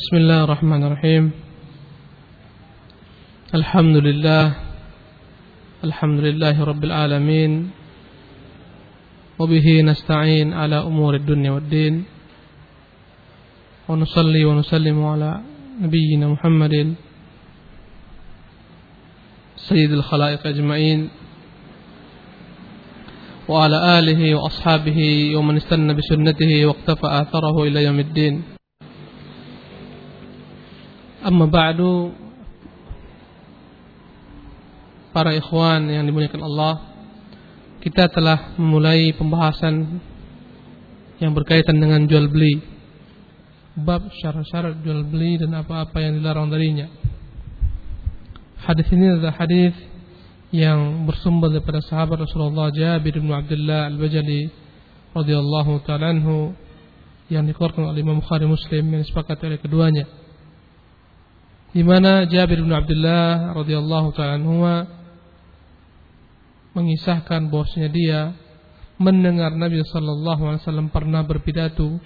بسم الله الرحمن الرحيم الحمد لله الحمد لله رب العالمين وبه نستعين على أمور الدنيا والدين ونصلي ونسلم على نبينا محمد سيد الخلائق أجمعين وعلى آله وأصحابه ومن استنى بسنته واقتفى آثره إلى يوم الدين Amma ba'du Para ikhwan yang dimuliakan Allah Kita telah memulai pembahasan Yang berkaitan dengan jual beli. Bab syarat-syarat jual beli dan apa-apa yang dilarang darinya. Hadis ini adalah hadis yang bersumber daripada sahabat Rasulullah Jabir bin Abdullah Al-Bajali radhiyallahu taala anhu yang dikeluarkan oleh Imam Bukhari Muslim yang disepakati oleh keduanya di mana Jabir bin Abdullah radhiyallahu taala mengisahkan bahwasanya dia mendengar Nabi sallallahu alaihi wasallam pernah berpidato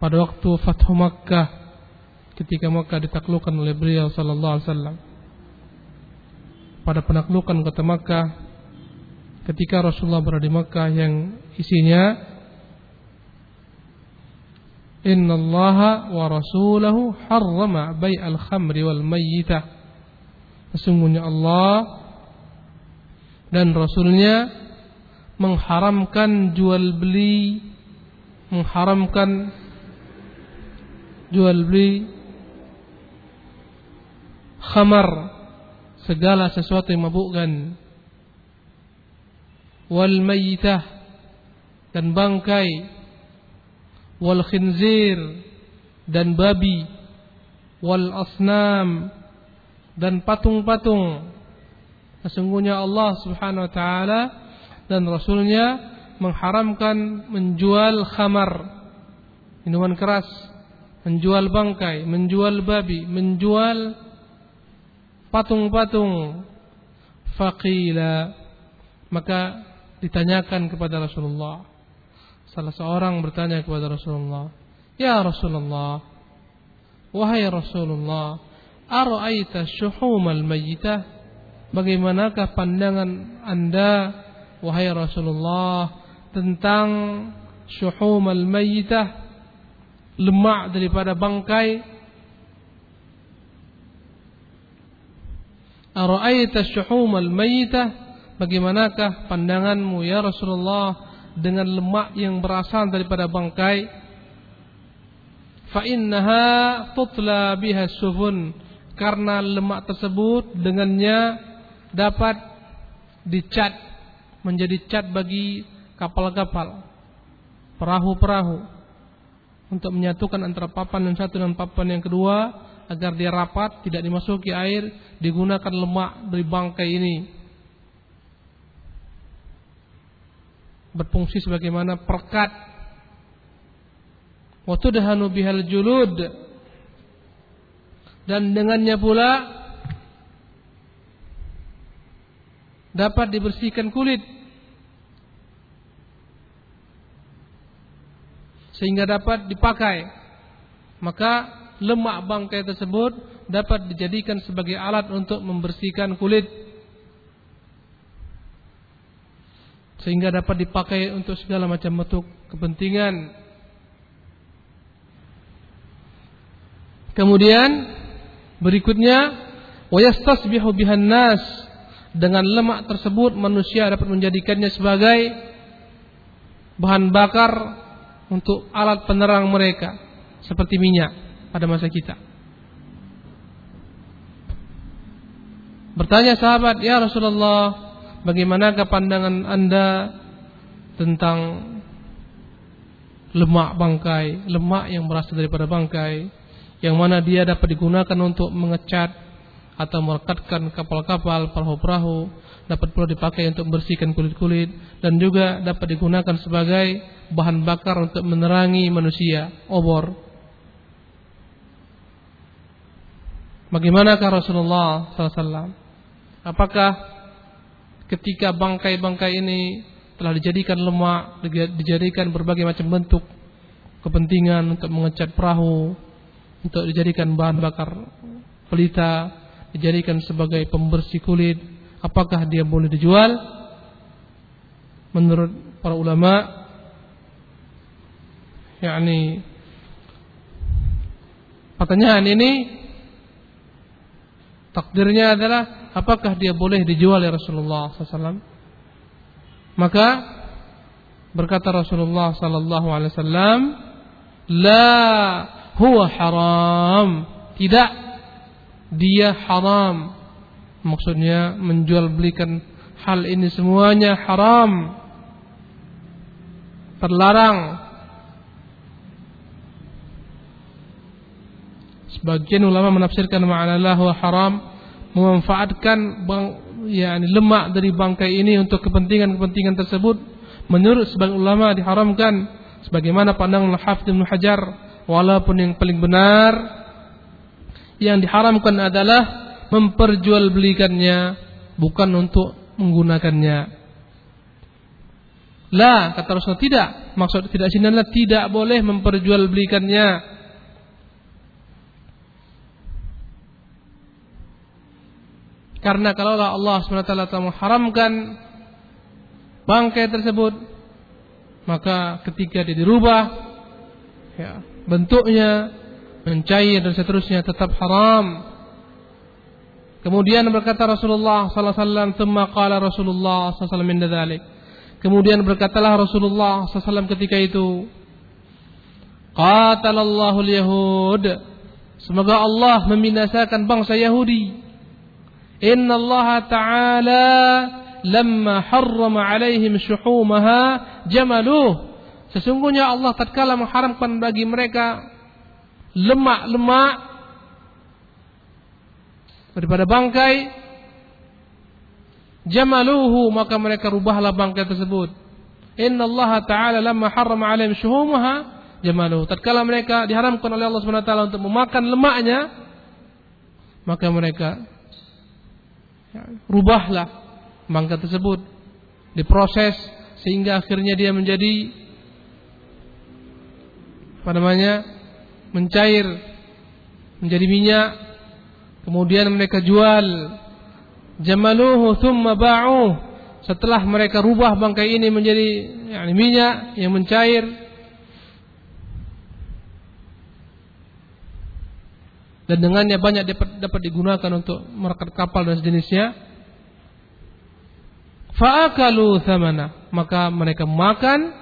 pada waktu Fathu Makkah ketika Makkah ditaklukkan oleh beliau sallallahu alaihi wasallam. Pada penaklukan kota Makkah ketika Rasulullah berada di Makkah yang isinya Inna Allah wa rasulahu harrama bai'al khamri wal mayyitah. Sesungguhnya Allah dan Rasulnya mengharamkan jual beli mengharamkan jual beli khamar segala sesuatu yang mabukkan wal mayyitah dan bangkai wal khinzir dan babi wal asnam dan patung-patung. Sesungguhnya Allah Subhanahu wa taala dan rasulnya mengharamkan menjual khamar minuman keras menjual bangkai menjual babi menjual patung-patung. Faqila maka ditanyakan kepada Rasulullah Salah seorang bertanya kepada Rasulullah, "Ya Rasulullah, wahai Rasulullah, ara'aita syuhumal mayyitah? Bagaimanakah pandangan Anda wahai Rasulullah tentang syuhumal mayyitah? Lemak daripada bangkai Ara'aita syuhumal mayyitah? Bagaimanakah pandanganmu ya Rasulullah dengan lemak yang berasal daripada bangkai. Fa innaha tutla biha sufun. Karena lemak tersebut dengannya dapat dicat menjadi cat bagi kapal-kapal perahu-perahu untuk menyatukan antara papan yang satu dan papan yang kedua agar dia rapat tidak dimasuki air digunakan lemak dari bangkai ini berfungsi sebagaimana perkat. Wa tudhanu bihal julud. Dan dengannya pula dapat dibersihkan kulit. Sehingga dapat dipakai. Maka lemak bangkai tersebut dapat dijadikan sebagai alat untuk membersihkan kulit sehingga dapat dipakai untuk segala macam bentuk kepentingan. Kemudian berikutnya wayastasbihu bihan nas dengan lemak tersebut manusia dapat menjadikannya sebagai bahan bakar untuk alat penerang mereka seperti minyak pada masa kita. Bertanya sahabat, "Ya Rasulullah, bagaimanakah pandangan Anda tentang lemak bangkai, lemak yang berasal daripada bangkai, yang mana dia dapat digunakan untuk mengecat atau merekatkan kapal-kapal, perahu-perahu, dapat pula dipakai untuk membersihkan kulit-kulit dan juga dapat digunakan sebagai bahan bakar untuk menerangi manusia, obor. Bagaimanakah Rasulullah SAW? Apakah ketika bangkai-bangkai ini telah dijadikan lemak, dijadikan berbagai macam bentuk kepentingan untuk mengecat perahu, untuk dijadikan bahan bakar pelita, dijadikan sebagai pembersih kulit, apakah dia boleh dijual? Menurut para ulama, yakni pertanyaan ini takdirnya adalah apakah dia boleh dijual ya Rasulullah SAW? Maka berkata Rasulullah sallallahu alaihi wasallam, "La huwa haram." Tidak dia haram. Maksudnya menjual belikan hal ini semuanya haram. Terlarang. Sebagian ulama menafsirkan makna la huwa haram memanfaatkan bang, yakni lemak dari bangkai ini untuk kepentingan-kepentingan tersebut menurut sebagian ulama diharamkan sebagaimana pandangan Hafidz Ibnu Hajar walaupun yang paling benar yang diharamkan adalah memperjualbelikannya bukan untuk menggunakannya. La kata Rasulullah tidak. Maksud tidak sini tidak boleh memperjualbelikannya. Karena kalau Allah SWT telah mengharamkan bangkai tersebut maka ketika dia dirubah ya, bentuknya mencair dan seterusnya tetap haram. Kemudian berkata Rasulullah sallallahu alaihi wasallam thumma qala Rasulullah sallallahu alaihi wasallam kemudian berkatalah Rasulullah sallallahu ketika itu qatalallahu al-yahud semoga Allah membinasakan bangsa Yahudi inna Allah ta'ala lamma harrama alaihim syuhumaha jamaluh. Sesungguhnya Allah tatkala mengharamkan bagi mereka lemak-lemak daripada bangkai jamaluhu maka mereka rubahlah bangkai tersebut. Inna Allah Ta'ala lamma harrama alaihim syuhumaha jamaluhu. Tatkala mereka diharamkan oleh Allah taala untuk memakan lemaknya maka mereka rubahlah mangga tersebut. Diproses sehingga akhirnya dia menjadi apa namanya mencair menjadi minyak. Kemudian mereka jual. Jamaluhu thumma ba'uh. Setelah mereka rubah bangkai ini menjadi yani, minyak yang mencair dan dengannya banyak dapat, digunakan untuk merekat kapal dan sejenisnya Fa'akalu thamana. Maka mereka makan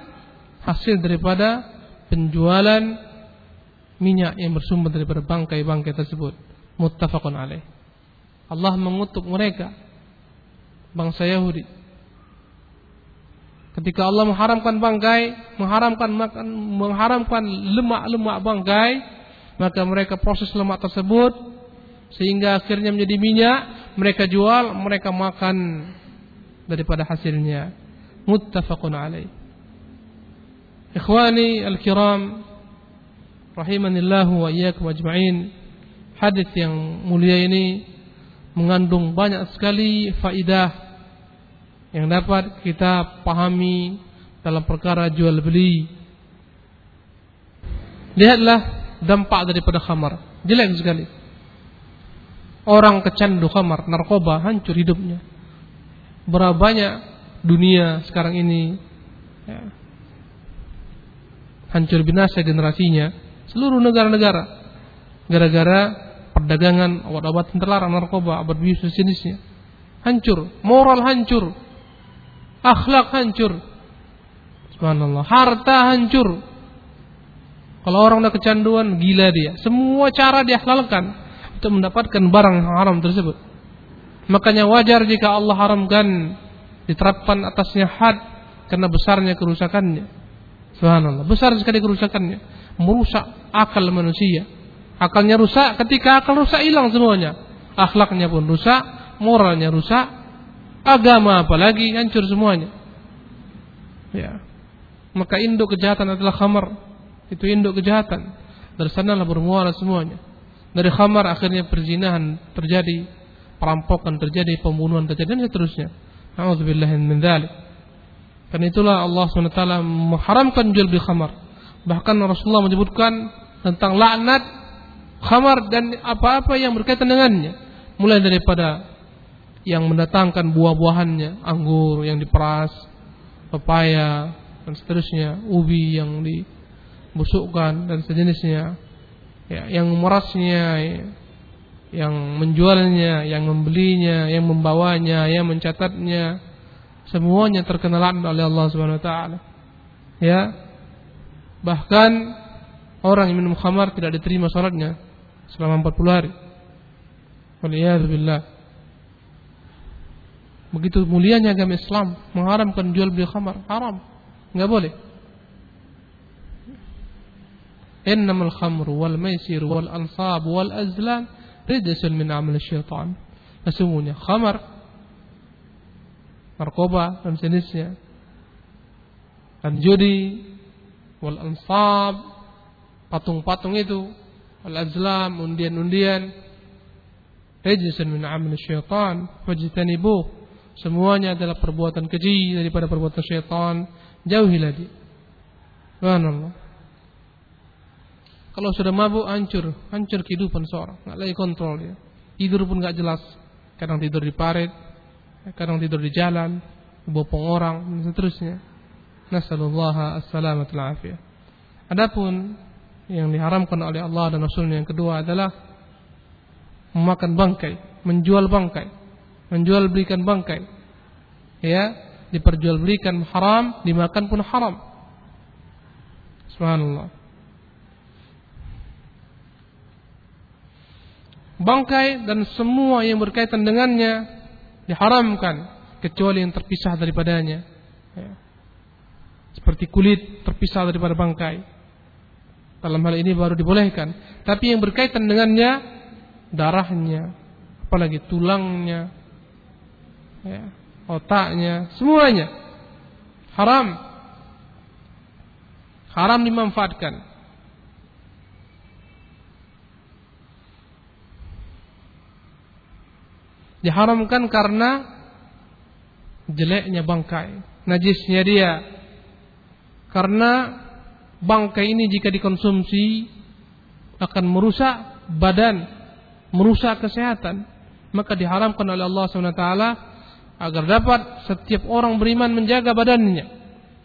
hasil daripada penjualan minyak yang bersumber daripada bangkai-bangkai tersebut. Muttafaqun alaih. Allah mengutuk mereka bangsa Yahudi. Ketika Allah mengharamkan bangkai, mengharamkan makan, mengharamkan lemak-lemak bangkai, maka mereka proses lemak tersebut sehingga akhirnya menjadi minyak, mereka jual, mereka makan daripada hasilnya. Muttafaqun alaih. Ikhwani al-kiram rahimanillahu wa iyyakum ajma'in. Hadis yang mulia ini mengandung banyak sekali faidah yang dapat kita pahami dalam perkara jual beli lihatlah dampak daripada khamar. Jelek sekali. Orang kecandu khamar narkoba hancur hidupnya. Berapa banyak dunia sekarang ini ya, hancur binasa generasinya. Seluruh negara-negara. Gara-gara perdagangan obat-obatan terlarang narkoba obat bius jenisnya hancur. Moral hancur. Akhlak hancur. Subhanallah. Harta hancur kalau orang udah kecanduan gila dia semua cara dihalalkan untuk mendapatkan barang haram tersebut Makanya wajar jika Allah haramkan diterapkan atasnya had karena besarnya kerusakannya. Subhanallah, besar sekali kerusakannya. Merusak akal manusia. Akalnya rusak, ketika akal rusak hilang semuanya. Akhlaknya pun rusak, moralnya rusak, agama apalagi hancur semuanya. Ya. Maka induk kejahatan adalah khamar. Itu induk kejahatan. Dari sanalah bermuara semuanya. Dari khamar akhirnya perzinahan terjadi, perampokan terjadi, pembunuhan terjadi dan seterusnya. Alhamdulillah min dzalik. Karena itulah Allah SWT mengharamkan jual beli khamar. Bahkan Rasulullah menyebutkan tentang laknat khamar dan apa-apa yang berkaitan dengannya. Mulai daripada yang mendatangkan buah-buahannya, anggur yang diperas, pepaya dan seterusnya, ubi yang dibusukkan dan sejenisnya. Ya, yang merasnya, ya, yang menjualnya, yang membelinya, yang membawanya, yang mencatatnya, semuanya terkena oleh Allah Subhanahu wa taala. Ya. Bahkan orang yang minum khamar tidak diterima salatnya selama 40 hari. Waliyadzubillah. Begitu mulianya agama Islam mengharamkan jual beli khamar, haram. Enggak boleh. Innamal khamru wal maisir wal ansab wal azlam rijsun min amal syaitan. Sesungguhnya khamar narkoba dan jenisnya dan judi wal ansab patung-patung itu wal azlam undian-undian rijsun min amal syaitan fajtanibuh semuanya adalah perbuatan keji daripada perbuatan syaitan. Jauhilah dia subhanallah kalau sudah mabuk hancur hancur kehidupan seorang nggak lagi kontrol dia tidur pun nggak jelas kadang tidur di parit kadang tidur di jalan, bopong orang dan seterusnya. Nasallallahu as-salamatu afiyah. Adapun yang diharamkan oleh Allah dan Rasulnya yang kedua adalah memakan bangkai, menjual bangkai, menjual belikan bangkai. Ya, diperjualbelikan haram, dimakan pun haram. Subhanallah. Bangkai dan semua yang berkaitan dengannya diharamkan kecuali yang terpisah daripadanya. Ya. Seperti kulit terpisah daripada bangkai. Dalam hal ini baru dibolehkan. Tapi yang berkaitan dengannya darahnya, apalagi tulangnya, ya, otaknya, semuanya haram. Haram dimanfaatkan. Diharamkan karena jeleknya bangkai, najisnya dia. Karena bangkai ini jika dikonsumsi akan merusak badan, merusak kesehatan, maka diharamkan oleh Allah SWT agar dapat setiap orang beriman menjaga badannya.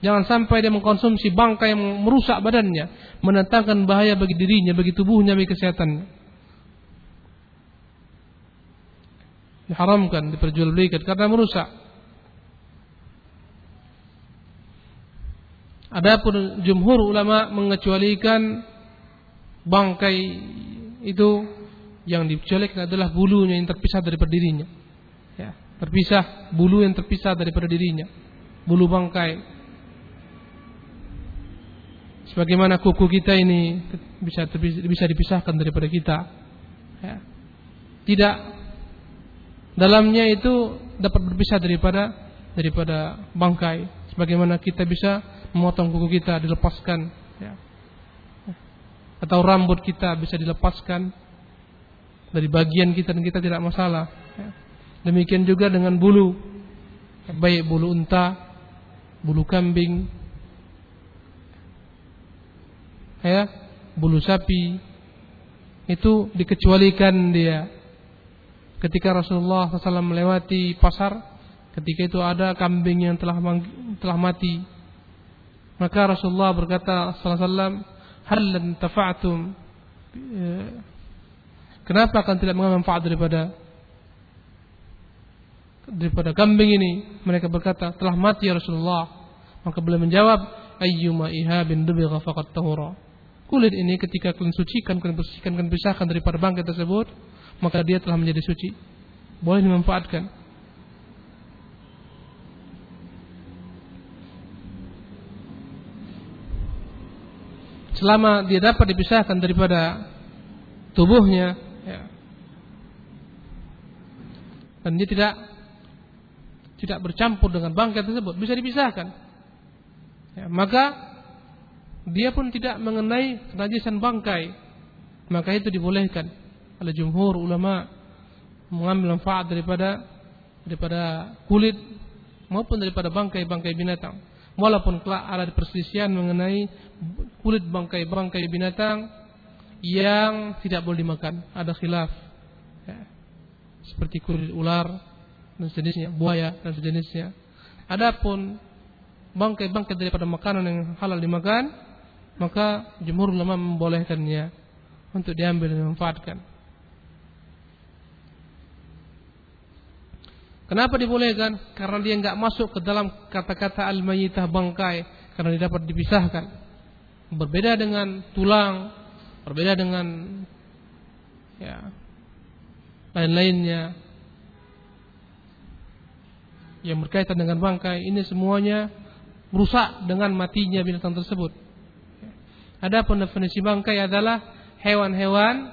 Jangan sampai dia mengkonsumsi bangkai yang merusak badannya, mendatangkan bahaya bagi dirinya, bagi tubuhnya, bagi kesehatannya. Diharamkan diperjualbelikan karena merusak. Adapun jumhur ulama mengecualikan bangkai itu yang dicualikan adalah bulunya yang terpisah daripada dirinya. Ya, terpisah bulu yang terpisah daripada dirinya. Bulu bangkai. Sebagaimana kuku kita ini bisa bisa dipisahkan daripada kita. Ya. Tidak dalamnya itu dapat berpisah daripada daripada bangkai. Sebagaimana kita bisa memotong kuku kita dilepaskan ya. atau rambut kita bisa dilepaskan dari bagian kita dan kita tidak masalah ya. demikian juga dengan bulu. Baik bulu unta bulu kambing ya. Bulu sapi. Itu dikecualikan dia ketika Rasulullah SAW melewati pasar, ketika itu ada kambing yang telah telah mati. Maka Rasulullah berkata wasallam, "Hal tafa'tum?" Ya, kenapa akan tidak mengambil manfaat daripada daripada kambing ini? Mereka berkata, "Telah mati ya Rasulullah." Maka beliau menjawab, "Ayyuma ihabin dubigha faqad tahura." Kulit ini ketika kalian sucikan, kalian bersihkan, kalian pisahkan daripada bangkai tersebut, maka dia telah menjadi suci. Boleh dimanfaatkan. Selama dia dapat dipisahkan daripada tubuhnya, ya. dan dia tidak tidak bercampur dengan bangkai tersebut, bisa dipisahkan. Ya, maka dia pun tidak mengenai kenajisan bangkai, maka itu dibolehkan oleh jumhur ulama mengambil manfaat daripada daripada kulit maupun daripada bangkai-bangkai binatang. Walaupun kelak ada perselisihan mengenai kulit bangkai-bangkai binatang yang tidak boleh dimakan, ada khilaf. Ya. Seperti kulit ular dan sejenisnya, buaya dan sejenisnya. Adapun bangkai-bangkai daripada makanan yang halal dimakan, maka jumhur ulama membolehkannya untuk diambil dan dimanfaatkan. Kenapa dibolehkan? Karena dia nggak masuk ke dalam kata-kata al-mayyitah bangkai karena dia dapat dipisahkan. Berbeda dengan tulang, berbeda dengan ya lain-lainnya yang berkaitan dengan bangkai ini semuanya merusak dengan matinya binatang tersebut. Adapun definisi bangkai adalah hewan-hewan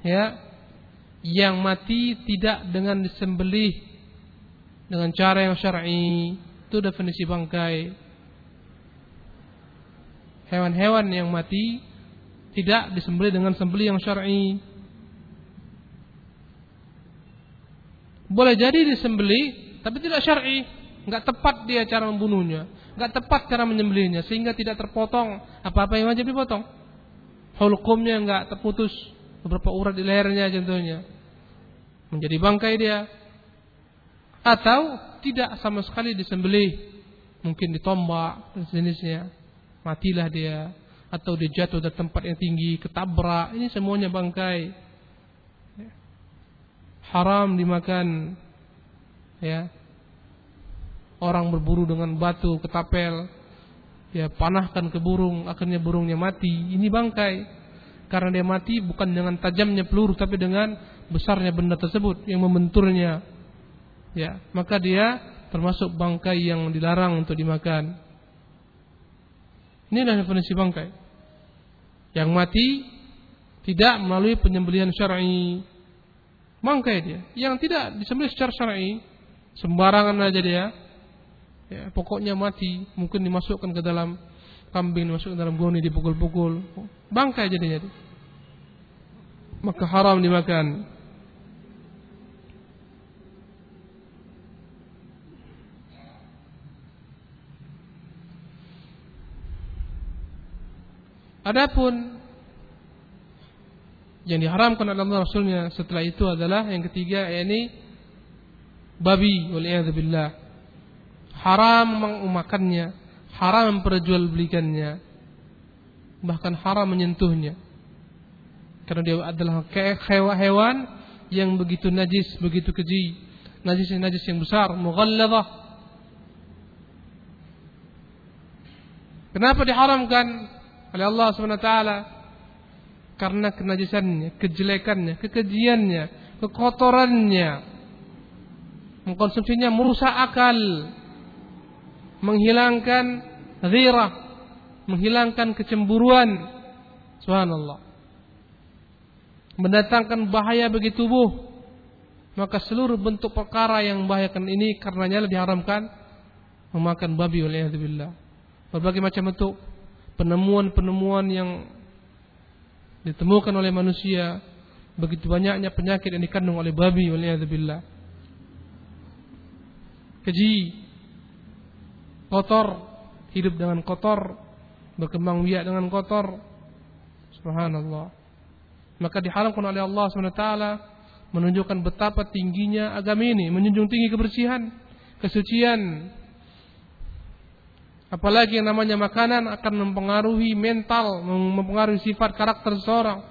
ya yang mati tidak dengan disembelih dengan cara yang syar'i. Itu definisi bangkai. Hewan-hewan yang mati tidak disembelih dengan sembelih yang syar'i. Boleh jadi disembelih tapi tidak syar'i. Nggak tepat dia cara membunuhnya. Nggak tepat cara menyembelihnya sehingga tidak terpotong. Apa-apa yang wajib dipotong. Hulkumnya nggak terputus beberapa urat di lehernya contohnya menjadi bangkai dia atau tidak sama sekali disembelih mungkin ditombak dan sejenisnya matilah dia atau dia jatuh dari tempat yang tinggi ketabrak ini semuanya bangkai. Haram dimakan ya. Orang berburu dengan batu ketapel ya panahkan ke burung akhirnya burungnya mati ini bangkai karena dia mati bukan dengan tajamnya peluru tapi dengan besarnya benda tersebut yang membenturnya. Ya, maka dia termasuk bangkai yang dilarang untuk dimakan. Inilah definisi bangkai. Yang mati tidak melalui penyembelihan syar'i. Bangkai dia. Yang tidak disembelih secara syar'i, sembarangan aja dia. Ya, pokoknya mati, mungkin dimasukkan ke dalam kambing masuk dalam goni dipukul-pukul. Bangkai jadinya maka haram dimakan. Adapun yang diharamkan oleh Allah Rasulnya setelah itu adalah yang ketiga yakni babi waliyadzubillah haram memakannya haram memperjualbelikannya bahkan haram menyentuhnya karena dia adalah hewan-hewan yang begitu najis, begitu keji, najis-najis yang besar, mughalladah. Kenapa diharamkan oleh Allah taala? Karena kenajisannya, kejelekannya, kekejiannya, kekotorannya. Mengkonsumsinya merusak akal, menghilangkan ghirah, menghilangkan kecemburuan. Subhanallah. Mendatangkan bahaya bagi tubuh. Maka seluruh bentuk perkara yang membahayakan ini karenanya diharamkan memakan babi oleh billah. Berbagai macam bentuk penemuan-penemuan yang ditemukan oleh manusia begitu banyaknya penyakit yang dikandung oleh babi oleh billah. Keji, kotor, hidup dengan kotor, berkembang biak dengan kotor. Subhanallah. Maka diharamkan oleh Allah SWT menunjukkan betapa tingginya agama ini, menjunjung tinggi kebersihan, kesucian. Apalagi yang namanya makanan akan mempengaruhi mental, mempengaruhi sifat karakter seseorang.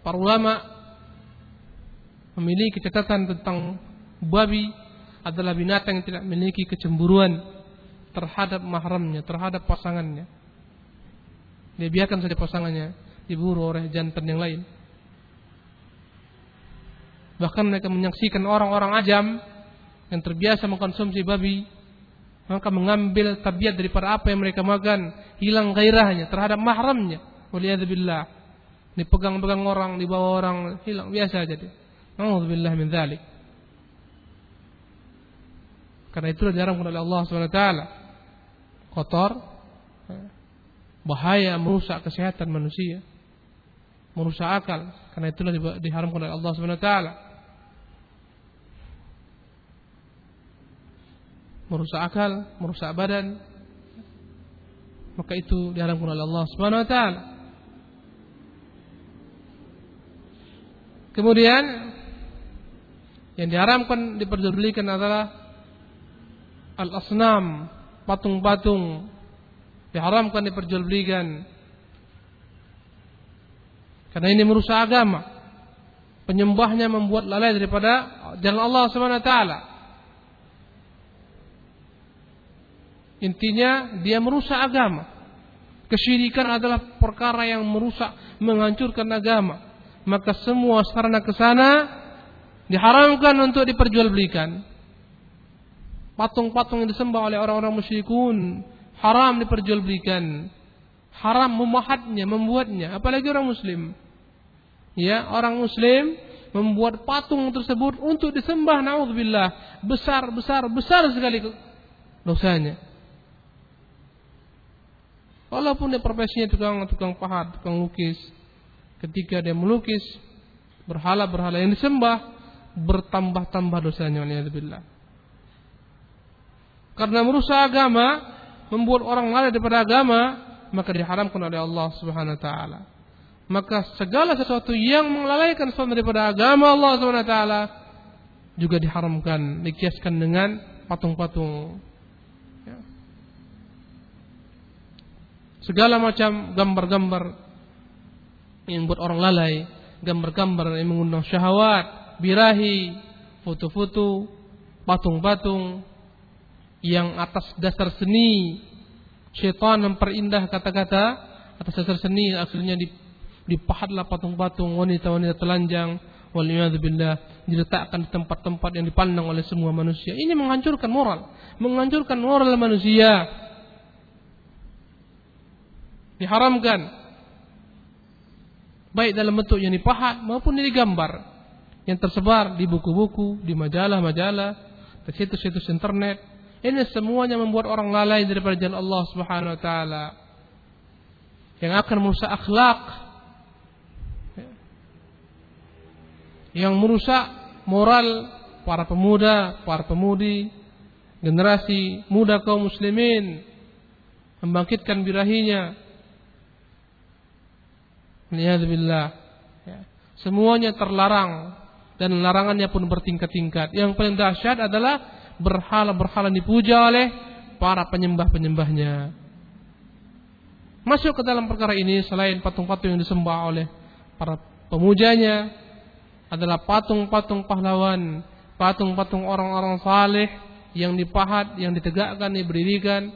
Para ulama memiliki catatan tentang babi adalah binatang yang tidak memiliki kecemburuan terhadap mahramnya, terhadap pasangannya. Dia biarkan saja pasangannya diburu oleh jantan yang lain. Bahkan mereka menyaksikan orang-orang ajam yang terbiasa mengkonsumsi babi, maka mengambil tabiat daripada apa yang mereka makan, hilang gairahnya terhadap mahramnya. Waliyadzubillah. Dipegang-pegang orang, dibawa orang, hilang biasa aja dia. Alhamdulillah min dzalik. Karena itu diharamkan oleh Allah SWT. Kotor, bahaya, merusak kesehatan manusia, merusak akal. Karena itulah diharamkan oleh Allah SWT. merusak akal, merusak badan. Maka itu diharamkan oleh Allah taala. Kemudian yang diharamkan diperjualbelikan adalah al-asnam, patung-patung. Diharamkan diperjualbelikan. Karena ini merusak agama. Penyembahnya membuat lalai daripada jalan Allah Subhanahu taala. Intinya dia merusak agama. Kesyirikan adalah perkara yang merusak, menghancurkan agama. Maka semua sarana ke sana diharamkan untuk diperjualbelikan. Patung-patung yang disembah oleh orang-orang musyrikun haram diperjualbelikan. Haram memahatnya, membuatnya, apalagi orang muslim. Ya, orang muslim membuat patung tersebut untuk disembah naudzubillah besar besar besar sekali dosanya Walaupun dia profesinya tukang tukang pahat, tukang lukis, ketika dia melukis berhala-berhala yang disembah, bertambah-tambah dosanya waliyadzubillah. Karena merusak agama, membuat orang lalai daripada agama, maka diharamkan oleh Allah Subhanahu wa taala. Maka segala sesuatu yang melalaikan sesuatu daripada agama Allah Subhanahu wa taala juga diharamkan, dikiaskan dengan patung-patung segala macam gambar-gambar yang buat orang lalai, gambar-gambar yang mengundang syahwat, birahi, foto-foto, patung-patung yang atas dasar seni. Syaitan memperindah kata-kata atas dasar seni. Akhirnya dipahatlah patung-patung wanita-wanita telanjang. Waliyadzubillah diletakkan di tempat-tempat yang dipandang oleh semua manusia. Ini menghancurkan moral. Menghancurkan moral manusia. Diharamkan. Baik dalam bentuk yang dipahat maupun yang digambar. Yang tersebar di buku-buku, di majalah-majalah, di situs-situs internet. Ini semuanya membuat orang lalai daripada jalan Allah Subhanahu wa taala. Yang akan merusak akhlak. Yang merusak moral para pemuda, para pemudi, generasi muda kaum muslimin membangkitkan birahinya Niyadzubillah. Ya. Semuanya terlarang dan larangannya pun bertingkat-tingkat. Yang paling dahsyat adalah berhala-berhala dipuja oleh para penyembah-penyembahnya. Masuk ke dalam perkara ini selain patung-patung yang disembah oleh para pemujanya adalah patung-patung pahlawan, patung-patung orang-orang saleh yang dipahat, yang ditegakkan, diberikan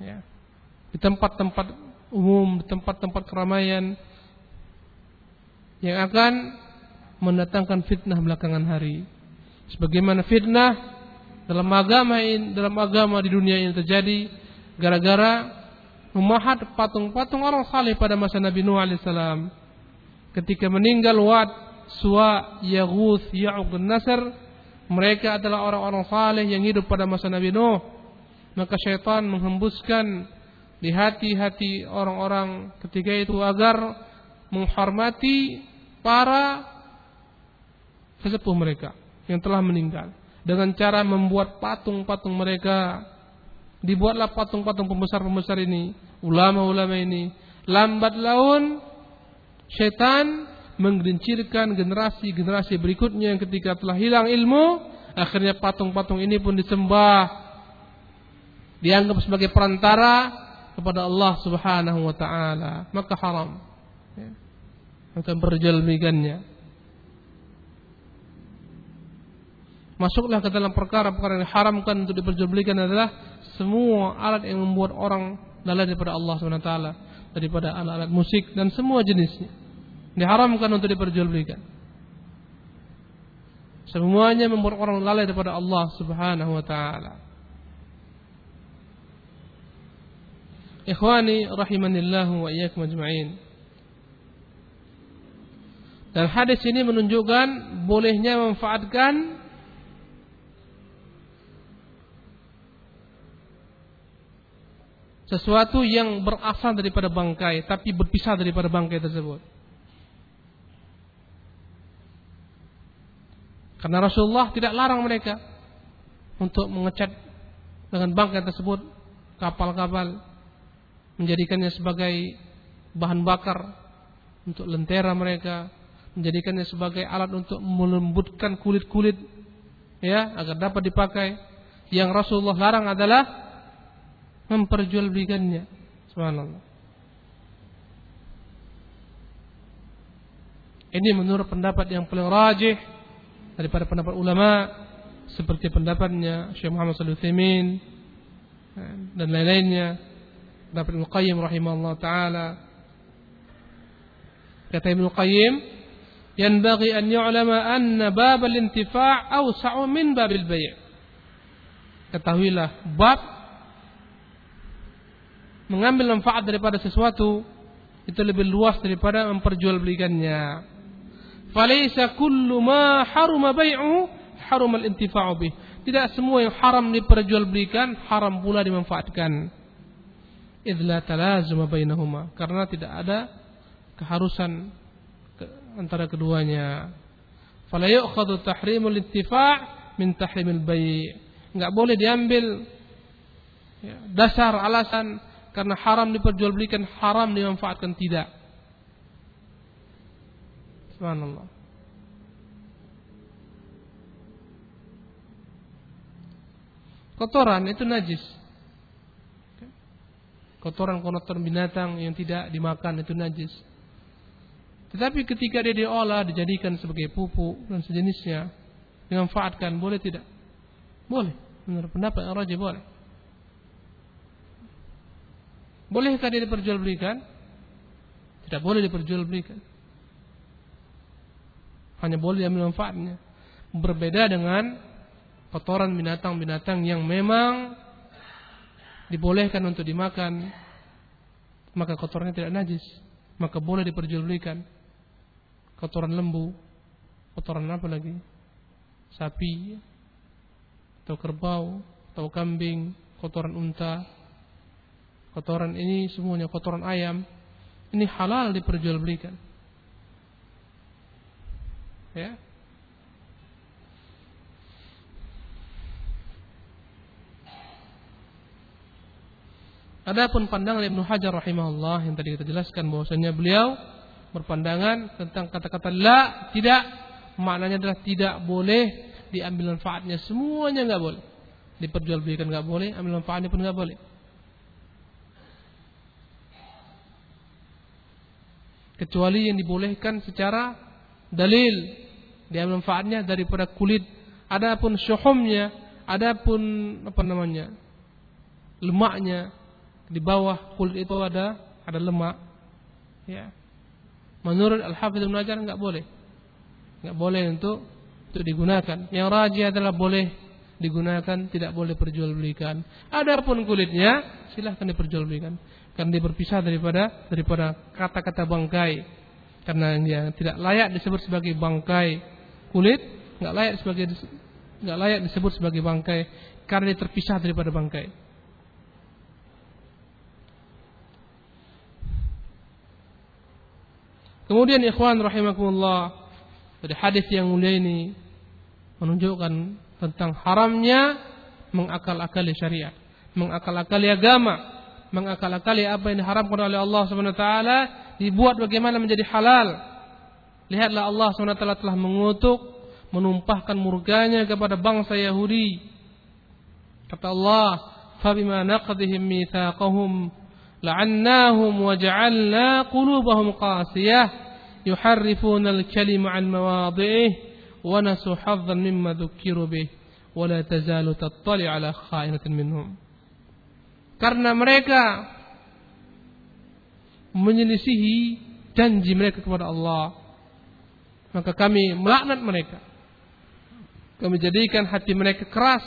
ya. di tempat-tempat umum, di tempat-tempat keramaian yang akan mendatangkan fitnah belakangan hari. Sebagaimana fitnah dalam agama ini, dalam agama di dunia ini terjadi gara-gara memahat patung-patung orang saleh pada masa Nabi Nuh alaihissalam. Ketika meninggal Wad, Suwa, Yaghuth, Ya'uq Nasr, mereka adalah orang-orang saleh yang hidup pada masa Nabi Nuh. Maka syaitan menghembuskan di hati-hati orang-orang ketika itu agar menghormati para sesepuh mereka yang telah meninggal dengan cara membuat patung-patung mereka dibuatlah patung-patung pembesar-pembesar ini ulama-ulama ini lambat laun setan menggelincirkan generasi-generasi berikutnya yang ketika telah hilang ilmu akhirnya patung-patung ini pun disembah dianggap sebagai perantara kepada Allah Subhanahu wa taala, maka haram. Ya. Akan berjalmikannya. Masuklah ke dalam perkara-perkara yang haramkan untuk diperjualbelikan adalah semua alat yang membuat orang lalai daripada Allah taala, daripada alat-alat musik dan semua jenisnya. Diharamkan untuk diperjualbelikan. Semuanya membuat orang lalai daripada Allah Subhanahu wa taala. Ikhwani rahimanillahu wa iyyakum ajma'in. Dan hadis ini menunjukkan bolehnya memanfaatkan sesuatu yang berasal daripada bangkai tapi berpisah daripada bangkai tersebut. Karena Rasulullah tidak larang mereka untuk mengecat dengan bangkai tersebut kapal-kapal menjadikannya sebagai bahan bakar untuk lentera mereka, menjadikannya sebagai alat untuk melembutkan kulit-kulit ya agar dapat dipakai. Yang Rasulullah larang adalah memperjualbelikannya. Subhanallah. Ini menurut pendapat yang paling rajih daripada pendapat ulama seperti pendapatnya Syekh Muhammad Shalih Utsaimin dan lain-lainnya pendapat Ibnu Qayyim rahimahullah taala kata Ibnu Qayyim yanbaghi an yu'lama anna bab al-intifa' awsa'u min bab al-bay' ketahuilah bab mengambil manfaat daripada sesuatu itu lebih luas daripada memperjualbelikannya. Falaysa kullu ma haruma bai'uhu haruma al-intifa'u bih. Tidak semua yang haram diperjualbelikan haram pula dimanfaatkan. Idla talazuma bainahuma. Karena tidak ada keharusan antara keduanya. Fala yu'khadhu tahrimul intifa' min tahrimil bai' enggak boleh diambil ya, dasar alasan karena haram diperjualbelikan haram dimanfaatkan tidak subhanallah kotoran itu najis kotoran-kotoran binatang yang tidak dimakan itu najis. Tetapi ketika dia diolah, dijadikan sebagai pupuk dan sejenisnya, dimanfaatkan, boleh tidak? Boleh. Menurut pendapat rajih boleh. Bolehkah dia diperjualbelikan? Tidak boleh diperjualbelikan. Hanya boleh diambil manfaatnya. Berbeda dengan kotoran binatang-binatang yang memang dibolehkan untuk dimakan, maka kotorannya tidak najis, maka boleh diperjualbelikan. Kotoran lembu, kotoran apa lagi? Sapi, atau kerbau, atau kambing, kotoran unta, kotoran ini semuanya kotoran ayam, ini halal diperjualbelikan. Ya, Adapun pandangan Ibnu Hajar rahimahullah yang tadi kita jelaskan bahwasanya beliau berpandangan tentang kata-kata la tidak. Maknanya adalah tidak boleh diambil manfaatnya. Semuanya nggak boleh. Diperjualbelikan nggak boleh ambil manfaatnya pun nggak boleh kecuali yang dibolehkan secara dalil diambil manfaatnya daripada kulit adapun syuhumnya adapun apa namanya lemaknya di bawah kulit itu ada ada lemak. Ya. Menurut Al-Hafidz Ibnu Hajar enggak boleh. Enggak boleh untuk untuk digunakan. Yang rajih adalah boleh digunakan, tidak boleh perjualbelikan. Adapun kulitnya silahkan diperjualbelikan. Karena dia berpisah daripada daripada kata-kata bangkai. Karena dia tidak layak disebut sebagai bangkai kulit, enggak layak sebagai enggak layak disebut sebagai bangkai karena dia terpisah daripada bangkai. Kemudian ikhwan rahimakumullah dari hadis yang mulia ini menunjukkan tentang haramnya mengakal-akali syariat, mengakal-akali agama, mengakal-akali apa yang diharamkan oleh Allah Subhanahu wa taala dibuat bagaimana menjadi halal. Lihatlah Allah Subhanahu wa taala telah mengutuk menumpahkan murganya kepada bangsa Yahudi. Kata Allah, "Fabima naqadhihim mitsaqahum la'annahum wa ja'alna qulubahum qasiyah yuharrifuna al-kalima 'an mawadhi'ih wa nasu hazzan mimma dhukkiru bih wa la tazalu tattali 'ala kha'inatin minhum." Karena mereka menyelisihi janji mereka kepada Allah maka kami melaknat mereka kami jadikan hati mereka keras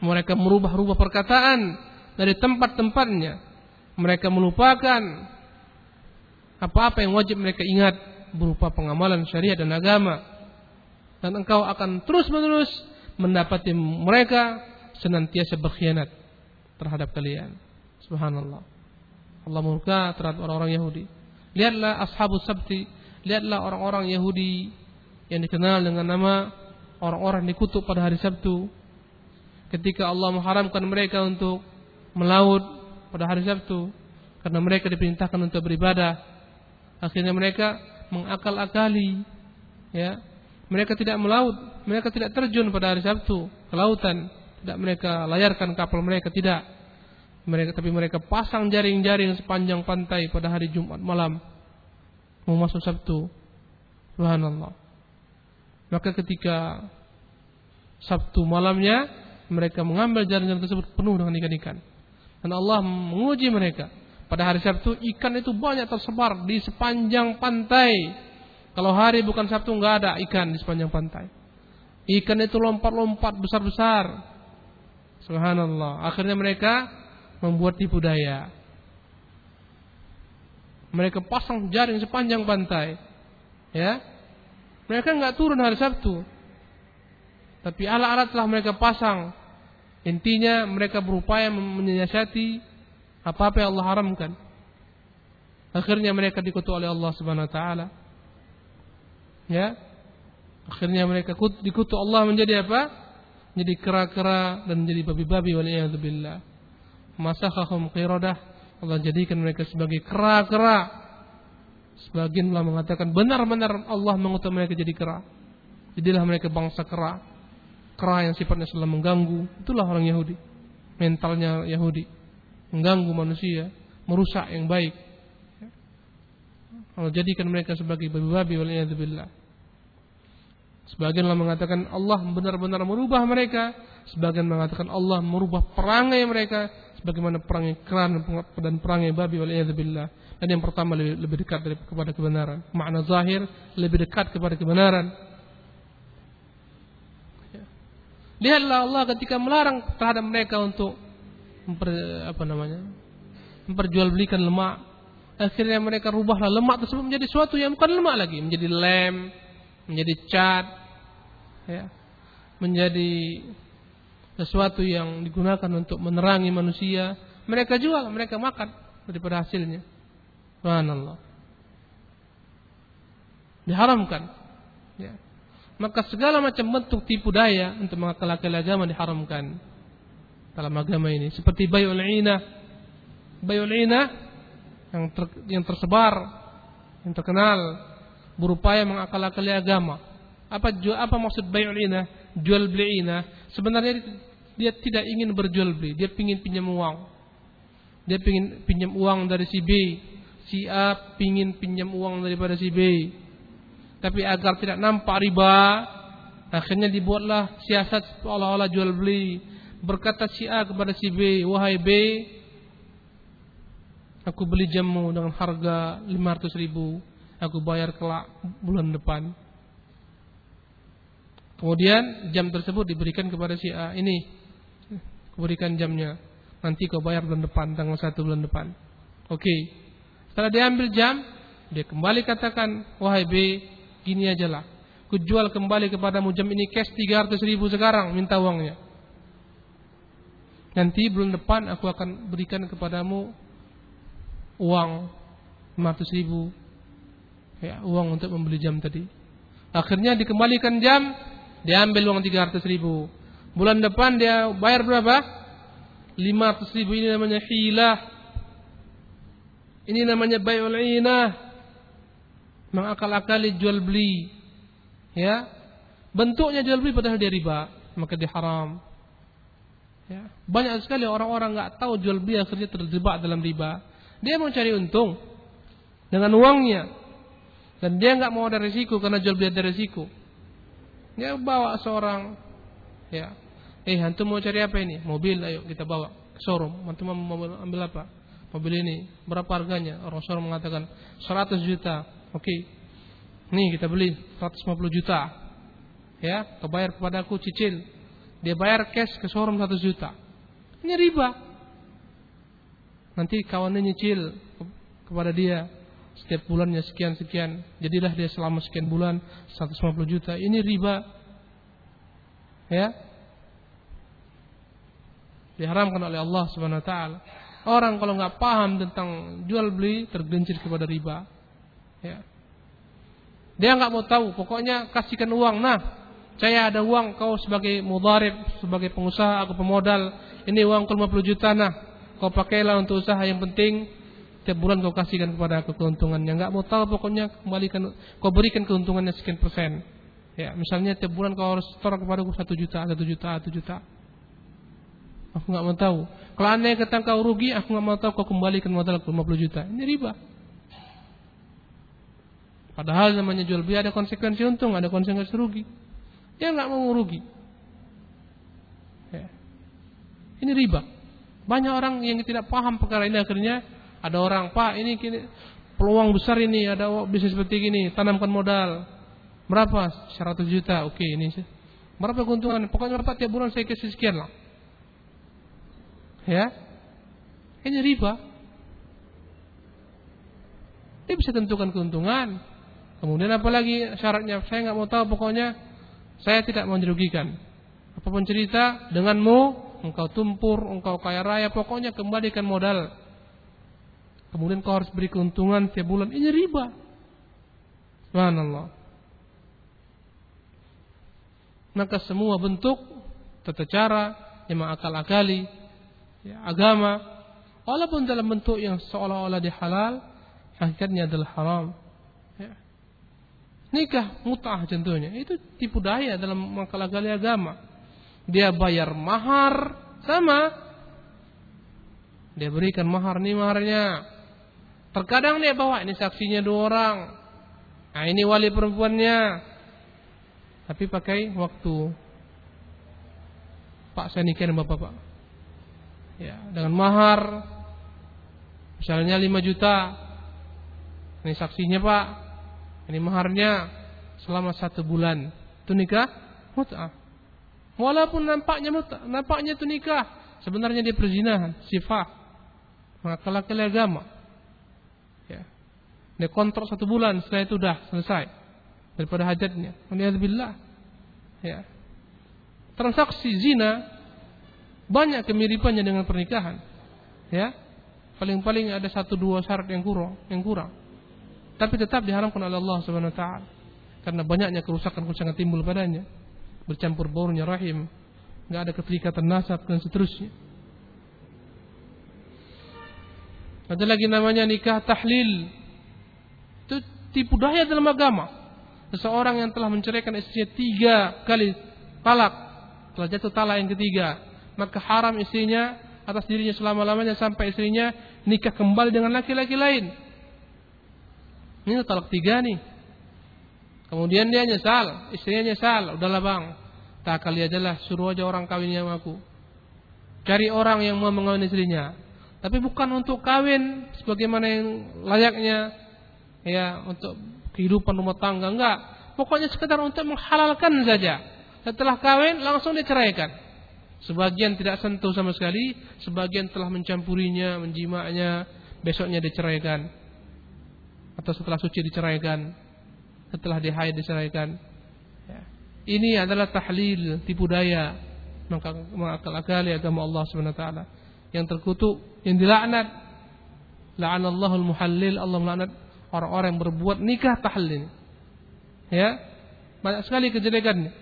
mereka merubah-rubah perkataan dari tempat-tempatnya. Mereka melupakan apa-apa yang wajib mereka ingat berupa pengamalan syariat dan agama. Dan engkau akan terus-menerus mendapati mereka senantiasa berkhianat terhadap kalian. Subhanallah. Allah murka terhadap orang-orang Yahudi. Lihatlah ashabus sabti, lihatlah orang-orang Yahudi yang dikenal dengan nama orang-orang dikutuk pada hari Sabtu. ketika Allah mengharamkan mereka untuk melaut pada hari Sabtu karena mereka diperintahkan untuk beribadah akhirnya mereka mengakal-akali ya mereka tidak melaut mereka tidak terjun pada hari Sabtu ke lautan tidak mereka layarkan kapal mereka tidak mereka tapi mereka pasang jaring-jaring sepanjang pantai pada hari Jumat malam mau masuk Sabtu subhanallah maka ketika Sabtu malamnya mereka mengambil jaring-jaring tersebut penuh dengan ikan-ikan dan Allah menguji mereka pada hari Sabtu ikan itu banyak tersebar di sepanjang pantai. Kalau hari bukan Sabtu nggak ada ikan di sepanjang pantai. Ikan itu lompat-lompat besar-besar. Subhanallah. Akhirnya mereka membuat tipu daya. Mereka pasang jaring sepanjang pantai. Ya. Mereka nggak turun hari Sabtu. Tapi alat-alat telah mereka pasang. Intinya mereka berupaya menyiasati apa-apa yang Allah haramkan. Akhirnya mereka dikutuk oleh Allah Subhanahu wa taala. Ya. Akhirnya mereka dikutuk Allah menjadi apa? Menjadi kera-kera dan menjadi babi-babi waliyadzubillah. Masakhahum qiradah. Allah jadikan mereka sebagai kera-kera. Sebagian Allah mengatakan benar-benar Allah mengutuk mereka jadi kera. Jadilah mereka bangsa kera. Kera yang sifatnya selalu mengganggu. Itulah orang Yahudi. Mentalnya Yahudi mengganggu manusia, merusak yang baik. Allah jadikan mereka sebagai babi-babi waliyadzubillah. Sebagian Allah mengatakan Allah benar-benar merubah mereka, sebagian mengatakan Allah merubah perangai mereka sebagaimana perangai keran dan perangai babi waliyadzubillah. Dan yang pertama lebih, dekat dari, kepada kebenaran. Makna zahir lebih dekat kepada kebenaran. Ya. Lihatlah Allah ketika melarang terhadap mereka untuk memper, apa namanya memperjualbelikan lemak akhirnya mereka rubahlah lemak tersebut menjadi sesuatu yang bukan lemak lagi menjadi lem menjadi cat ya menjadi sesuatu yang digunakan untuk menerangi manusia mereka jual mereka makan daripada hasilnya. Subhanallah. Diharamkan. Ya. Maka segala macam bentuk tipu daya untuk mengakal-akali agama diharamkan dalam agama ini. Seperti bayul inah. Bayul inah yang ter, yang tersebar yang terkenal berupaya mengakal-akali agama apa apa maksud bayul inah jual beli inah sebenarnya dia tidak ingin berjual beli. Dia ingin pinjam uang. Dia ingin pinjam uang dari si B. Si A ingin pinjam uang daripada si B. Tapi agar tidak nampak riba akhirnya dibuatlah siasat seolah-olah jual beli. Berkata si A kepada si B, wahai B, aku beli jamu dengan harga 500 ribu, aku bayar kelak bulan depan. Kemudian jam tersebut diberikan kepada si A. Ini, berikan jamnya. Nanti kau bayar bulan depan, tanggal satu bulan depan. Oke. Okay. Setelah diambil jam, dia kembali katakan, wahai B, gini aja lah. Kujual kembali kepadamu jam ini cash 300 ribu sekarang, minta uangnya. Nanti bulan depan aku akan berikan kepadamu uang 500 ribu ya, uang untuk membeli jam tadi. Akhirnya dikembalikan jam, diambil uang 300 ribu. Bulan depan dia bayar berapa? 500 ribu ini namanya hilah. Ini namanya bayul inah. Mengakal-akali jual beli. Ya. Bentuknya jual beli padahal dia riba, maka dia haram. Ya. Banyak sekali orang-orang nggak tahu jual beli akhirnya terjebak dalam riba. Dia mau cari untung dengan uangnya dan dia nggak mau ada risiko karena jual beli ada risiko. Dia bawa seorang, ya, eh antum mau cari apa ini? Mobil, ayo kita bawa ke showroom. Antum mau ambil apa? Mobil ini berapa harganya? Orang showroom mengatakan 100 juta. Oke, okay. nih kita beli 150 juta. Ya, kebayar kepada aku cicil dia bayar cash ke showroom 1 juta. Ini riba. Nanti kawannya nyicil kepada dia setiap bulannya sekian sekian. Jadilah dia selama sekian bulan 150 juta. Ini riba. Ya. Diharamkan oleh Allah taala. Orang kalau nggak paham tentang jual beli tergelincir kepada riba. Ya. Dia nggak mau tahu, pokoknya kasihkan uang. Nah, Saya ada uang, kau sebagai mudarib, sebagai pengusaha, aku pemodal. Ini uang 50 juta nah. Kau pakailah untuk usaha yang penting. Tiap bulan kau kasihkan kepada aku keuntungannya. Enggak mau tahu pokoknya kembalikan, kau berikan keuntungannya sekian persen. Ya, misalnya tiap bulan kau harus store kepada aku satu juta, satu juta, satu juta. Aku nggak mau tahu. Kalau anda kata kau rugi, aku nggak mau tahu kau kembalikan modal 50 juta. Ini riba. Padahal namanya jual beli ada konsekuensi untung, ada konsekuensi rugi. Dia nggak mau rugi. Ya. Ini riba. Banyak orang yang tidak paham perkara ini akhirnya ada orang pak ini kini, peluang besar ini ada bisnis seperti ini tanamkan modal. Berapa? 100 juta. Oke ini berapa keuntungan? Pokoknya berapa tiap bulan saya kasih sekian lah. Ya? Ini riba. Dia bisa tentukan keuntungan. Kemudian apalagi syaratnya? Saya nggak mau tahu pokoknya saya tidak mau dirugikan. Apa pun cerita, denganmu, engkau tumpur, engkau kaya raya, pokoknya kembalikan modal. Kemudian kau harus beri keuntungan tiap bulan. Ini riba. Subhanallah. Maka semua bentuk tata cara yang mengakal-akali ya, agama walaupun dalam bentuk yang seolah-olah dihalal hakikatnya adalah haram Nikah mutah contohnya. Itu tipu daya dalam mengkalah-gali agama. Dia bayar mahar sama. Dia berikan mahar nih maharnya. Terkadang dia bawa ini saksinya dua orang. Nah ini wali perempuannya. Tapi pakai waktu. Pak saya nikah dengan bapak pak. Ya, dengan mahar. Misalnya 5 juta. Ini saksinya pak. Ini maharnya selama satu bulan. Itu nikah mut'ah. Walaupun nampaknya mut'ah, nampaknya itu nikah, sebenarnya dia perzinahan, sifat. Mengakalkan agama. Dia kontrak satu bulan, setelah itu sudah selesai daripada hajatnya. Alhamdulillah. Ya. Transaksi zina banyak kemiripannya dengan pernikahan. Ya. Paling-paling ada satu dua syarat yang kurang, yang kurang. Tapi tetap diharamkan oleh Allah Subhanahu wa taala. Karena banyaknya kerusakan-kerusakan timbul padanya. Bercampur baurnya rahim, enggak ada keterikatan nasab dan seterusnya. Ada lagi namanya nikah tahlil. Itu tipu daya dalam agama. Seseorang yang telah menceraikan istrinya tiga kali talak, telah jatuh talak yang ketiga, maka haram istrinya atas dirinya selama-lamanya sampai istrinya nikah kembali dengan laki-laki lain. Ini talak tiga nih. Kemudian dia nyesal, istrinya nyesal, udahlah bang, tak kali aja lah, suruh aja orang kawin sama aku. Cari orang yang mau mengawin istrinya. Tapi bukan untuk kawin sebagaimana yang layaknya ya untuk kehidupan rumah tangga enggak. Pokoknya sekedar untuk menghalalkan saja. Setelah kawin langsung diceraikan. Sebagian tidak sentuh sama sekali, sebagian telah mencampurinya, menjimaknya, besoknya diceraikan atau setelah suci diceraikan, setelah dihaid diceraikan. Ya. Ini adalah tahlil, tipu daya, mengakal-akali agama Allah Subhanahu taala. Yang terkutuk, yang dilaknat. La'anallahul muhallil, Allah melaknat orang-orang yang berbuat nikah tahlil. Ya. Banyak sekali kejelekannya.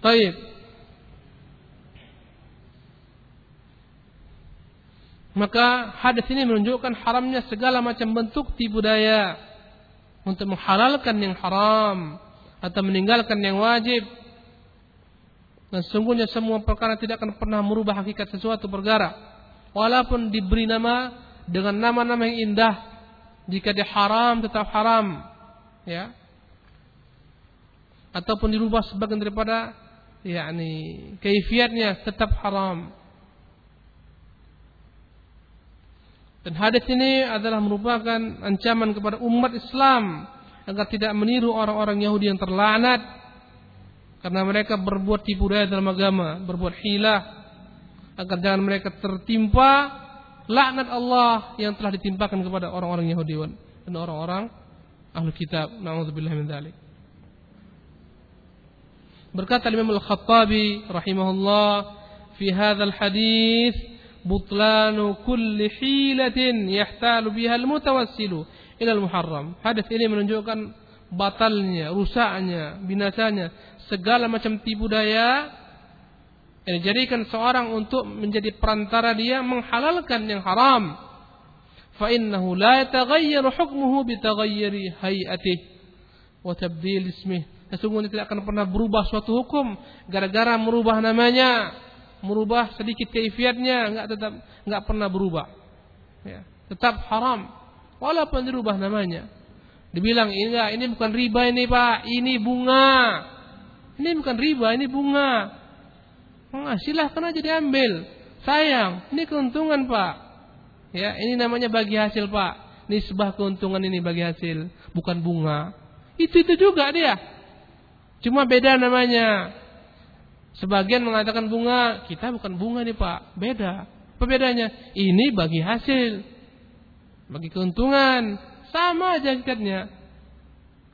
Baik. Maka hadis ini menunjukkan haramnya segala macam bentuk tipu daya untuk menghalalkan yang haram atau meninggalkan yang wajib. Dan sungguhnya semua perkara tidak akan pernah merubah hakikat sesuatu perkara. Walaupun diberi nama dengan nama-nama yang indah, jika dia haram tetap haram, ya. Ataupun dirubah sebagian daripada yakni kaifiatnya tetap haram. Dan hadis ini adalah merupakan ancaman kepada umat Islam agar tidak meniru orang-orang Yahudi yang terlaknat karena mereka berbuat tipu daya dalam agama, berbuat hilah agar jangan mereka tertimpa laknat Allah yang telah ditimpakan kepada orang-orang Yahudi dan orang-orang ahli kitab. Nauzubillah min dzalik. Berkata Imam Al-Khattabi rahimahullah fi hadzal hadis butlanu kulli hilatin yahtalu biha al-mutawassilu ila al-muharram. Hadis ini menunjukkan batalnya, rusaknya, binasanya segala macam tipu daya yang dijadikan seorang untuk menjadi perantara dia menghalalkan yang haram. Fa innahu la yataghayyaru hukmuhu bi taghayyuri wa tabdil ismihi. Sesungguhnya tidak akan pernah berubah suatu hukum gara-gara merubah namanya, merubah sedikit keifiatnya, enggak tetap enggak pernah berubah. Ya, tetap haram walaupun dirubah namanya. Dibilang enggak, ini bukan riba ini Pak, ini bunga. Ini bukan riba, ini bunga. Nah, silahkan aja diambil. Sayang, ini keuntungan Pak. Ya, ini namanya bagi hasil Pak. Nisbah keuntungan ini bagi hasil, bukan bunga. Itu itu juga dia. Cuma beda namanya. Sebagian mengatakan bunga, kita bukan bunga nih Pak, beda. Apa bedanya? Ini bagi hasil, bagi keuntungan, sama aja hakikatnya.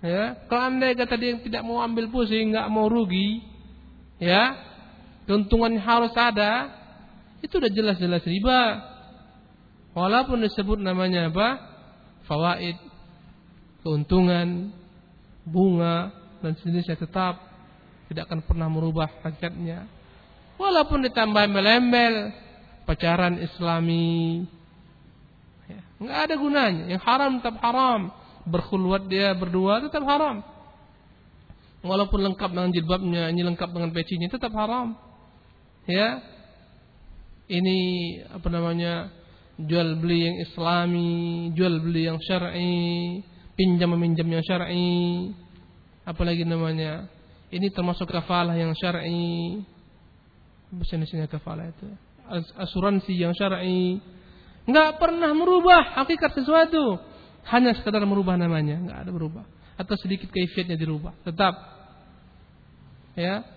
Ya, kalau anda kata dia tidak mau ambil pusing, nggak mau rugi, ya, keuntungan harus ada, itu udah jelas-jelas riba. Walaupun disebut namanya apa? Fawaid, keuntungan, bunga, dan sejenisnya tetap tidak akan pernah merubah hakikatnya. Walaupun ditambah embel-embel pacaran Islami, ya, ada gunanya. Yang haram tetap haram. Berkhulwat dia berdua tetap haram. Walaupun lengkap dengan jilbabnya, ini lengkap dengan pecinya tetap haram. Ya, ini apa namanya jual beli yang Islami, jual beli yang syar'i, pinjam meminjam yang syar'i. Apalagi namanya? Ini termasuk kafalah yang syar'i. Indonesia kafalah itu? Asuransi yang syar'i. Nggak pernah merubah hakikat sesuatu. Hanya sekadar merubah namanya. Nggak ada berubah. Atau sedikit kaifiatnya dirubah. Tetap. Ya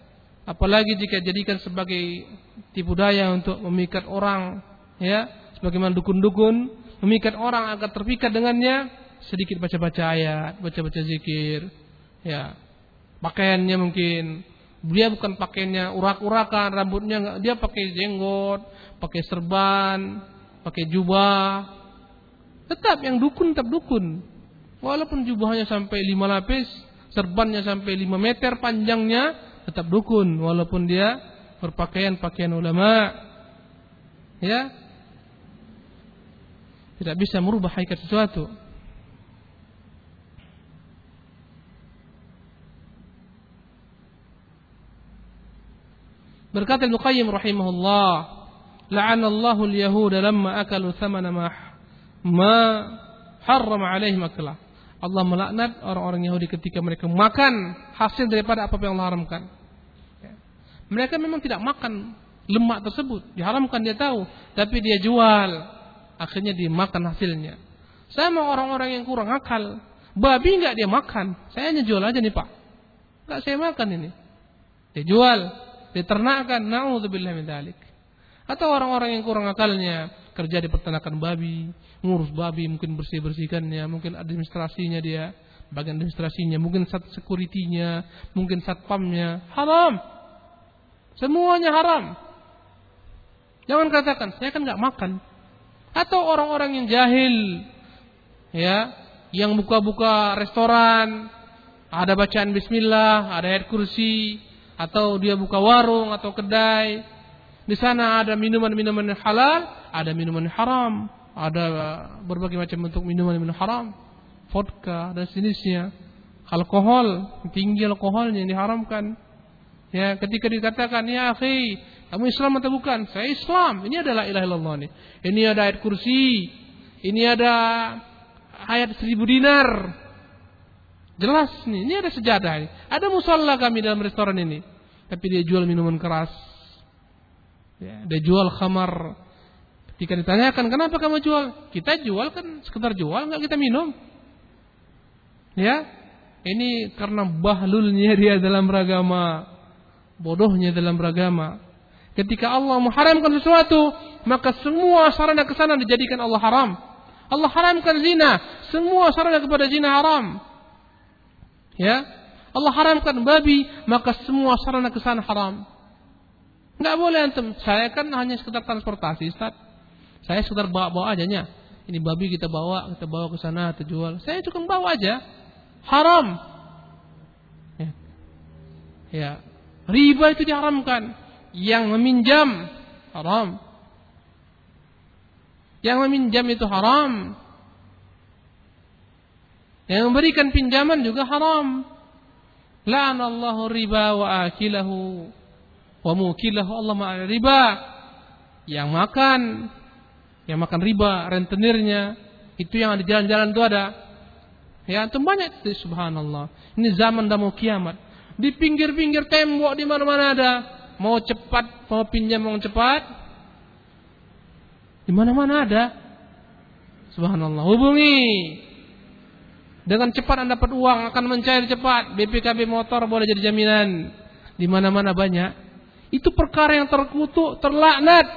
apalagi jika jadikan sebagai tipu daya untuk memikat orang ya sebagaimana dukun-dukun memikat orang agar terpikat dengannya sedikit baca-baca ayat baca-baca zikir ya. Pakaiannya mungkin dia bukan pakaiannya urak-urakan rambutnya nggak dia pakai jenggot pakai serban pakai jubah. Tetap yang dukun tetap dukun. Walaupun jubahnya sampai lima lapis serbannya sampai lima meter panjangnya tetap dukun walaupun dia berpakaian pakaian ulama ya tidak bisa merubah hakikat sesuatu Berkata Ibnu Qayyim rahimahullah, "La'anallahu al-yahuda lamma akalu thamana ma ma harrama alaihim aklah." Allah melaknat orang-orang Yahudi ketika mereka makan hasil daripada apa yang Allah haramkan. Mereka memang tidak makan lemak tersebut, diharamkan dia tahu, tapi dia jual. Akhirnya dia makan hasilnya. Sama orang-orang yang kurang akal, babi nggak dia makan, saya hanya jual aja nih pak, nggak saya makan ini, dia jual. Diternakkan naudzubillah atau orang-orang yang kurang akalnya. Kerja di peternakan babi. Ngurus babi mungkin bersih-bersihkannya. Mungkin administrasinya dia. Bagian administrasinya. Mungkin sat securitynya. Mungkin satpamnya haram semuanya haram. Jangan katakan saya kan nggak makan. Atau orang-orang yang jahil ya yang buka-buka restoran ada bacaan bismillah ada ayat kursi atau dia buka warung atau kedai. Di sana ada minuman-minuman halal ada minuman haram ada berbagai macam bentuk minuman-minuman haram. Vodka dan sejenisnya. Alkohol tinggi alkoholnya yang diharamkan ya ketika dikatakan ya akhi kamu Islam atau bukan saya Islam ini adalah ilah illallah nih ini ada ayat kursi ini ada ayat seribu dinar Jelas nih, ini ada sejadah ini. Ada musola kami dalam restoran ini. Tapi dia jual minuman keras. Ya, dia jual khamar. Ketika ditanyakan, kenapa kamu jual? Kita jual kan sekedar jual, nggak kita minum. Ya, ini karena bahlulnya dia dalam beragama. Bodohnya dalam beragama. Ketika Allah mengharamkan sesuatu, maka semua sarana ke sana dijadikan Allah haram. Allah haramkan zina, semua sarana kepada zina haram. Ya, Allah haramkan babi, maka semua sarana ke sana haram. Enggak boleh antum. Saya kan hanya sekedar transportasi, Ustaz. Saya sekedar bawa-bawa aja nya. Ini babi kita bawa, kita bawa ke sana, kita jual. Saya cuma bawa aja. Haram. Ya, riba itu diharamkan. Yang meminjam haram. Yang meminjam itu haram. Yang memberikan pinjaman juga haram. La'anallahu riba wa akilahu wa mukilahu Allah ma'al riba. Yang makan yang makan riba, rentenirnya, itu yang di jalan-jalan itu ada. Ya, itu banyak itu subhanallah. Ini zaman dah mau kiamat. Di pinggir-pinggir tembok di mana-mana ada. Mau cepat, mau pinjam mau cepat. Di mana-mana ada. Subhanallah. Hubungi. Dengan cepat Anda dapat uang akan mencair cepat. BPKB motor boleh jadi jaminan. Di mana-mana banyak. Itu perkara yang terkutuk, terlaknat.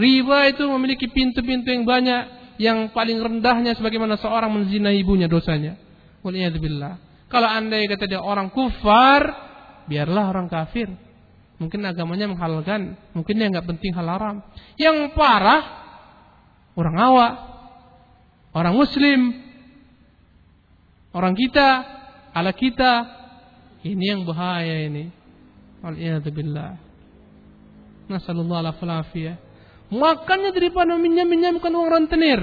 Riba itu memiliki pintu-pintu yang banyak yang paling rendahnya sebagaimana seorang menzina ibunya dosanya. Waliyadzubillah. Kalau anda kata dia orang kufar, biarlah orang kafir. Mungkin agamanya menghalalkan, mungkin dia nggak penting hal haram. Yang parah orang awak, orang muslim, orang kita, ala kita. Ini yang bahaya ini. Waliyadzubillah. Nasallallahu alaihi Makannya daripada meminjam-minjamkan uang rentenir.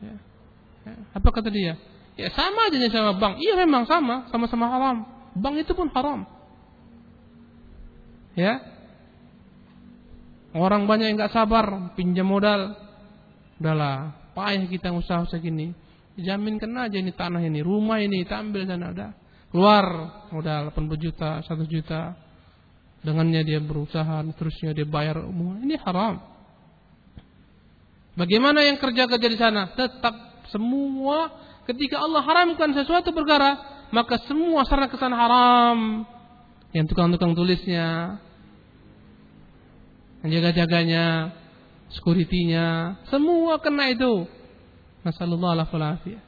Ya. Ya. Apa kata dia? Ya sama aja sama bank. Iya memang sama, sama-sama haram. Bank itu pun haram. Ya. Orang banyak yang nggak sabar pinjam modal. Udahlah, payah kita usaha segini. Jaminkan aja ini tanah ini, rumah ini, kita ambil sana udah. Keluar modal 80 juta, 1 juta dengannya dia berusaha terusnya dia bayar umum ini haram bagaimana yang kerja-kerja di sana tetap semua ketika Allah haramkan sesuatu perkara maka semua sarana ke sana haram yang tukang-tukang tulisnya yang jaga-jaganya security-nya semua kena itu nasallallahu alaihi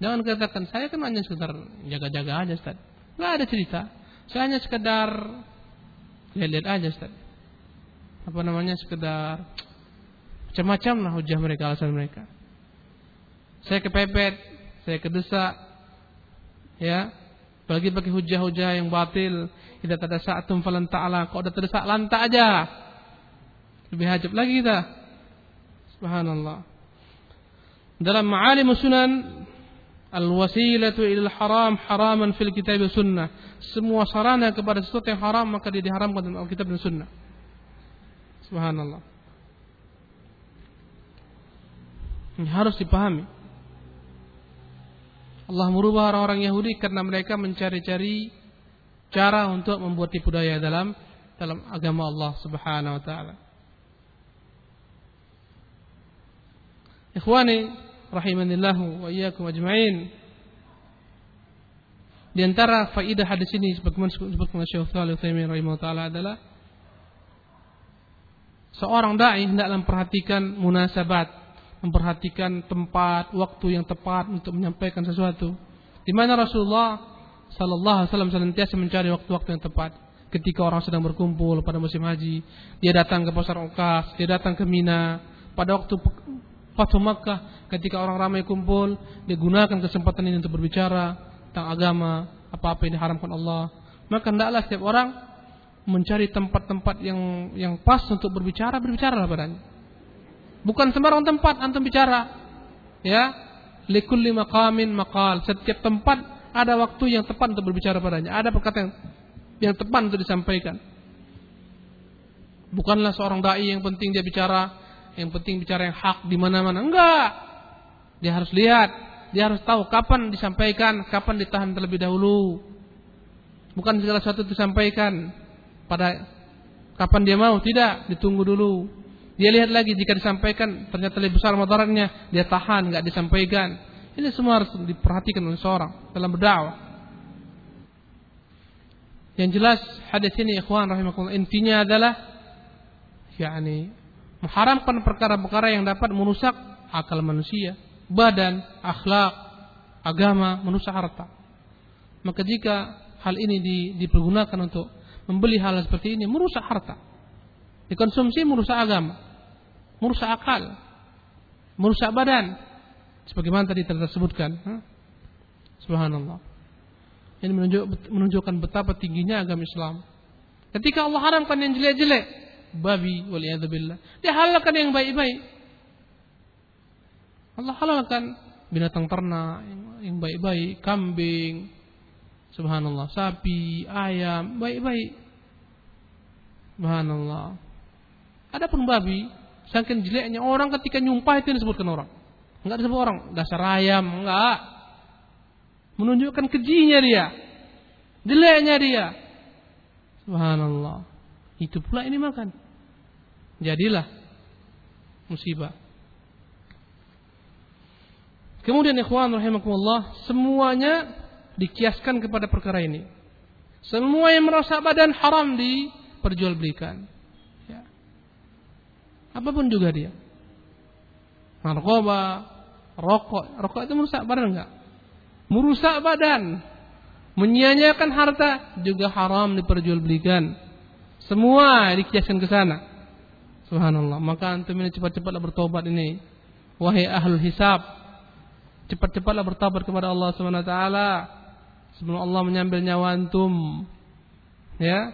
Jangan katakan saya kan hanya sekedar jaga-jaga aja Ustaz. Enggak ada cerita. Saya hanya sekedar lihat-lihat aja Ustaz. Apa namanya sekedar macam-macam lah hujah mereka, alasan mereka. Saya kepepet, saya kedesak, ya, pakai hujah-hujah yang batil. Tidak ada saatum falan ta'ala. Kok udah terdesak lantak aja. Lebih hajab lagi kita. Subhanallah. Dalam ma'alim sunan Al-wasilatu ilal haram haraman fil kitab sunnah. Semua sarana kepada sesuatu yang haram maka dia diharamkan dalam Alkitab dan sunnah. Subhanallah. Ini harus dipahami. Allah merubah orang-orang Yahudi karena mereka mencari-cari cara untuk membuat tipu daya dalam dalam agama Allah Subhanahu wa taala. Ikhwani rahimanillahu wa iyyakum ajma'in. Di antara faidah hadis ini sebagaimana oleh Syekh Shalih Utsaimin taala adalah seorang dai hendaklah memperhatikan munasabat, memperhatikan tempat, waktu yang tepat untuk menyampaikan sesuatu. Di mana Rasulullah sallallahu alaihi wasallam senantiasa mencari waktu-waktu yang tepat. Ketika orang sedang berkumpul pada musim haji, dia datang ke pasar Ukas, dia datang ke Mina pada waktu Fatu Makkah ketika orang ramai kumpul, digunakan kesempatan ini untuk berbicara tentang agama, apa-apa yang diharamkan Allah. Maka hendaklah setiap orang mencari tempat-tempat yang yang pas untuk berbicara, berbicara padanya. Bukan sembarang tempat antum bicara. Ya, likulli maqamin maqal. Setiap tempat ada waktu yang tepat untuk berbicara padanya. Ada perkataan yang, yang tepat untuk disampaikan. Bukanlah seorang dai yang penting dia bicara yang penting bicara yang hak di mana-mana. Enggak. Dia harus lihat, dia harus tahu kapan disampaikan, kapan ditahan terlebih dahulu. Bukan segala sesuatu disampaikan pada kapan dia mau, tidak, ditunggu dulu. Dia lihat lagi jika disampaikan ternyata lebih besar motornya, dia tahan, nggak disampaikan. Ini semua harus diperhatikan oleh seorang dalam berdakwah. Yang jelas hadis ini ikhwan rahimakumullah intinya adalah yakni mengharamkan perkara-perkara yang dapat merusak akal manusia, badan, akhlak, agama, merusak harta. Maka jika hal ini di, dipergunakan untuk membeli hal seperti ini, merusak harta. Dikonsumsi merusak agama, merusak akal, merusak badan. Sebagaimana tadi telah disebutkan. Subhanallah. Ini menunjuk, menunjukkan betapa tingginya agama Islam. Ketika Allah haramkan yang jelek-jelek, babi waliyadzubillah. Dia halalkan yang baik-baik. Allah halalkan binatang ternak yang baik-baik, kambing, subhanallah, sapi, ayam, baik-baik. Subhanallah. Adapun babi, saking jeleknya orang ketika nyumpah itu disebutkan orang. Enggak disebut orang, dasar ayam, enggak menunjukkan kejinya dia, jeleknya dia. Subhanallah. Itu pula ini makan. Jadilah musibah. Kemudian ikhwan rahimakumullah, semuanya dikiaskan kepada perkara ini. Semua yang merusak badan haram diperjualbelikan. Apa pun juga dia. Narkoba, rokok. Rokok itu merusak badan enggak? merusak badan, menyia-nyiakan harta juga haram diperjualbelikan. Semua dikiaskan ke sana. Subhanallah. Maka antum ini cepat-cepatlah bertobat ini. Wahai ahlul hisab, cepat-cepatlah bertobat kepada Allah taala sebelum Allah menyambil nyawa antum. Ya.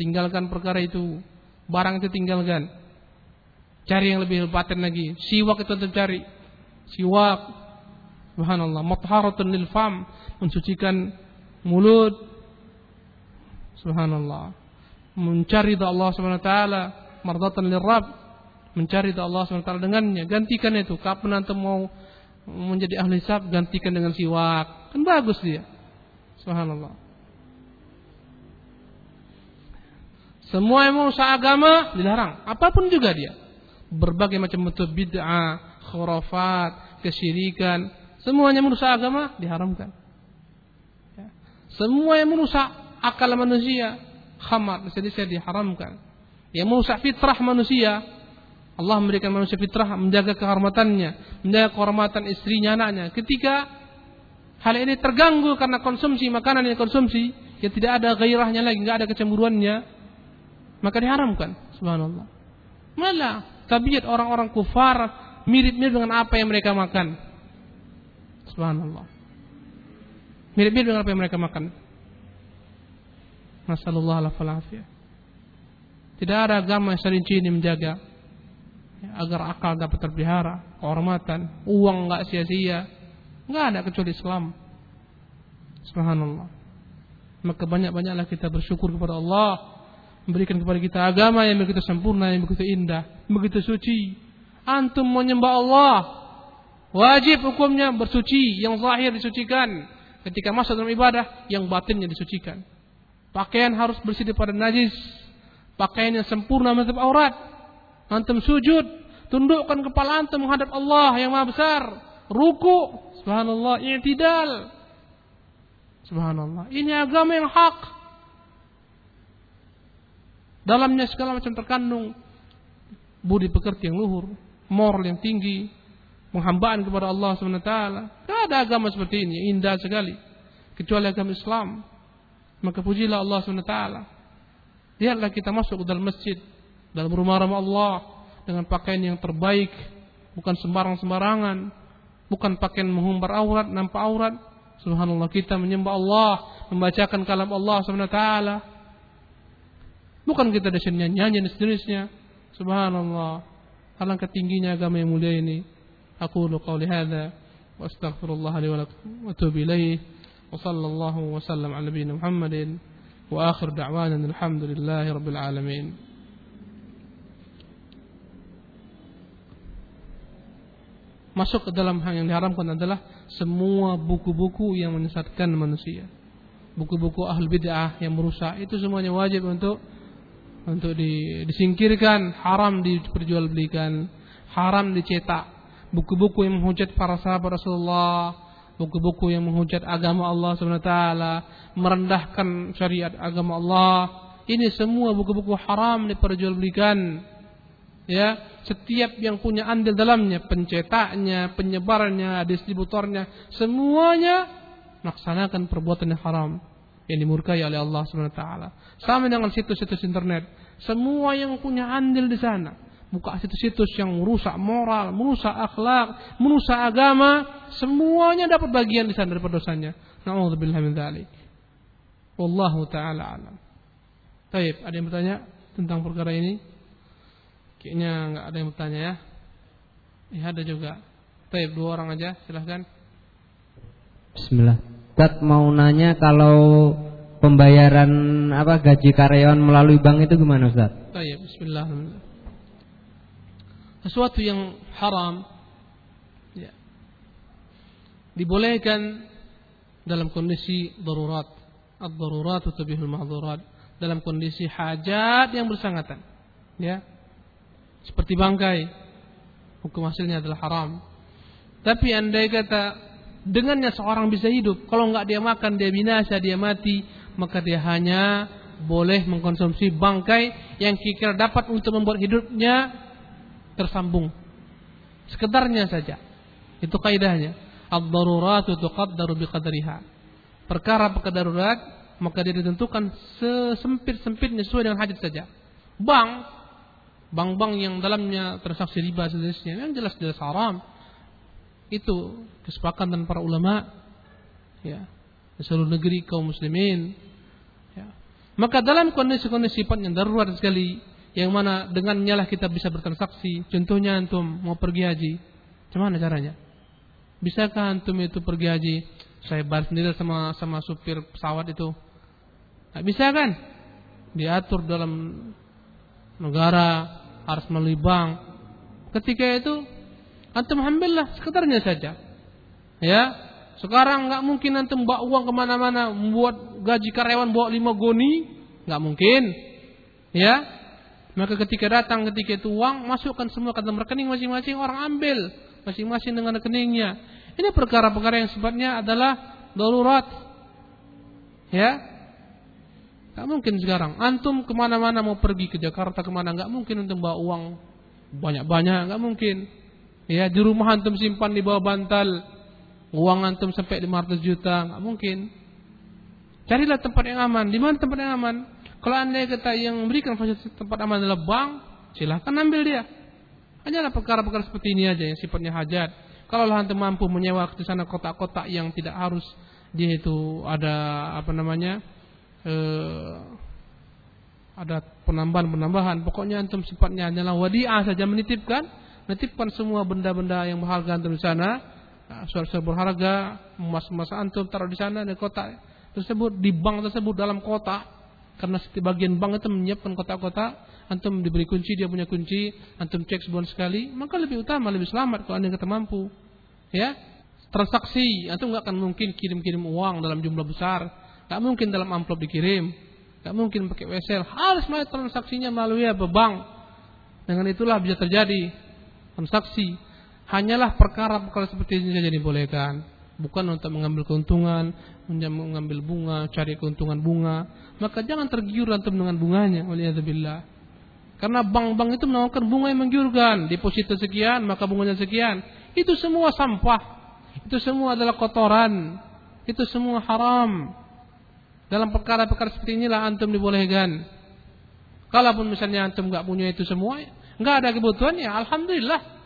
Tinggalkan perkara itu. Barang itu tinggalkan. Cari yang lebih paten lagi. Siwak itu tetap cari. Siwak Subhanallah, mutharatun lil fam, mensucikan mulut. Subhanallah. Mencari Allah Subhanahu wa taala, mardatan lirab, mencari ridha Allah Subhanahu wa taala dengannya. Gantikan itu. Kapan nanti mau menjadi ahli sab, gantikan dengan siwak. Kan bagus dia. Subhanallah. Semua yang merusak agama dilarang. Apa pun juga dia. Berbagai macam bentuk bid'ah, khurafat, kesyirikan, Semuanya merusak agama diharamkan. Ya. Semua yang merusak akal manusia, khamar, bisa diharamkan. Yang merusak fitrah manusia, Allah memberikan manusia fitrah menjaga kehormatannya, menjaga kehormatan istrinya, anaknya. Ketika hal ini terganggu karena konsumsi makanan yang konsumsi, yang tidak ada gairahnya lagi, nggak ada kecemburuannya, maka diharamkan. Subhanallah. Malah tabiat orang-orang kufar mirip-mirip dengan apa yang mereka makan. Subhanallah. Mirip-mirip dengan apa yang mereka makan. Masallallahu alaihi Tidak ada agama yang serinci ini menjaga ya, agar akal dapat terpelihara, kehormatan, uang nggak sia-sia, nggak ada kecuali Islam. Subhanallah. Maka banyak-banyaklah kita bersyukur kepada Allah memberikan kepada kita agama yang begitu sempurna, yang begitu indah, begitu suci. Antum menyembah Allah, Wajib hukumnya bersuci, yang zahir disucikan. Ketika masuk dalam ibadah, yang batinnya disucikan. Pakaian harus bersih daripada najis. Pakaian yang sempurna menutup aurat. Antum sujud, tundukkan kepala antum menghadap Allah yang Maha Besar. Ruku, subhanallah, i'tidal. Subhanallah. Ini agama yang hak. Dalamnya segala macam terkandung budi pekerti yang luhur, moral yang tinggi, penghambaan kepada Allah SWT. Tidak ada agama seperti ini, indah sekali. Kecuali agama Islam. Maka pujilah Allah SWT. Lihatlah kita masuk ke dalam masjid, dalam rumah-rumah Allah, dengan pakaian yang terbaik, bukan sembarang-sembarangan, bukan pakaian menghumbar aurat, nampak aurat. Subhanallah kita menyembah Allah, membacakan kalam Allah SWT. Bukan kita di sini nyanyi dan sejenisnya. Subhanallah. Alangkah tingginya agama yang mulia ini. Aku lukau lihada. wa astaghfirullah li walakum. wa tubi ilaih. Wa sallallahu wa sallam ala bina Muhammadin wa akhir da'wanan alhamdulillahi rabbil alamin. Masuk ke dalam hal yang diharamkan adalah semua buku-buku yang menyesatkan manusia. Buku-buku ahli bid'ah yang merusak itu semuanya wajib untuk untuk disingkirkan, haram diperjualbelikan, haram dicetak, buku-buku yang menghujat para sahabat Rasulullah, buku-buku yang menghujat agama Allah SWT, merendahkan syariat agama Allah. Ini semua buku-buku haram diperjualbelikan. Ya, setiap yang punya andil dalamnya, pencetaknya, penyebarnya, distributornya, semuanya melaksanakan perbuatan yang haram yang dimurkai oleh Allah SWT. Sama dengan situs-situs internet. Semua yang punya andil di sana, buka situs-situs yang merusak moral, merusak akhlak, merusak agama, semuanya dapat bagian di sana daripada dosanya. Nauzubillah min dzalik. Wallahu taala alam. Baik, ada yang bertanya tentang perkara ini? Kayaknya nggak ada yang bertanya ya. Ya ada juga. Baik, dua orang aja, silahkan. Bismillah. Ustaz mau nanya kalau pembayaran apa gaji karyawan melalui bank itu gimana Ustaz? Baik, bismillah. Sesuatu yang haram ya, dibolehkan dalam kondisi darurat. Ad-darurat tabihul mahdurat. Dalam kondisi hajat yang bersangatan ya. Seperti bangkai hukum hasilnya adalah haram. Tapi andai kata dengannya seorang bisa hidup kalau nggak dia makan dia binasa dia mati maka dia hanya boleh mengkonsumsi bangkai yang kira dapat untuk membuat hidupnya tersambung. Sekedarnya saja. Itu kaidahnya. Ad-daruratu tuqaddaru biqadriha. Perkara-perkara darurat maka dia ditentukan sesempit-sempitnya sesuai dengan hajat saja. Bank, bank-bank yang dalamnya transaksi riba sejenisnya yang jelas-jelas haram. Itu kesepakatan para ulama ya, di seluruh negeri kaum muslimin. Ya. Maka dalam kondisi-kondisi sifatnya darurat sekali yang mana dengannya lah kita bisa bertransaksi. Contohnya antum mau pergi haji, gimana caranya? Bisakah antum itu pergi haji? Saya bayar sendiri sama sama supir pesawat itu. Nah, bisa kan? Diatur dalam negara harus melalui bank. Ketika itu antum ambillah sekedarnya saja. Ya, sekarang nggak mungkin antum bawa uang ke mana-mana, membuat gaji karyawan bawa lima goni, nggak mungkin. Ya, maka ketika datang ketika itu uang masukkan semua ke dalam rekening masing-masing orang ambil masing-masing dengan rekeningnya. Ini perkara-perkara yang sifatnya adalah darurat. Ya, Gak mungkin sekarang. Antum ke mana-mana mau pergi ke Jakarta ke mana nggak mungkin untuk bawa uang banyak-banyak nggak mungkin. Ya di rumah antum simpan di bawah bantal uang antum sampai 500 juta nggak mungkin. Carilah tempat yang aman. Di mana tempat yang aman? Kalau anda kata yang memberikan fasilitas tempat aman adalah bank, silahkan ambil dia. Hanyalah perkara-perkara seperti ini aja yang sifatnya hajat. Kalau anda mampu menyewa ke sana kotak-kotak yang tidak harus dia itu ada apa namanya eh, ada penambahan-penambahan. Pokoknya antum sifatnya hanyalah wadiah saja menitipkan, menitipkan semua benda-benda yang berharga antum di sana, suara-suara berharga, emas-emas antum taruh di sana di kotak tersebut di bank tersebut dalam kotak karena setiap bagian bank itu menyiapkan kotak-kotak, antum diberi kunci, dia punya kunci, antum cek sebulan sekali, maka lebih utama, lebih selamat kalau anda kata mampu. Ya, transaksi, antum nggak akan mungkin kirim-kirim uang dalam jumlah besar, nggak mungkin dalam amplop dikirim, nggak mungkin pakai wesel, harus melalui transaksinya melalui apa? Bank. Dengan itulah bisa terjadi transaksi. Hanyalah perkara-perkara seperti ini saja dibolehkan bukan untuk mengambil keuntungan, mengambil bunga, cari keuntungan bunga, maka jangan tergiur antum dengan bunganya. Waliyadzubillah. Karena bank-bank itu menawarkan bunga yang menggiurkan, deposito sekian, maka bunganya sekian. Itu semua sampah. Itu semua adalah kotoran. Itu semua haram. Dalam perkara-perkara seperti inilah antum dibolehkan. Kalaupun misalnya antum nggak punya itu semua, nggak ada kebutuhan ya alhamdulillah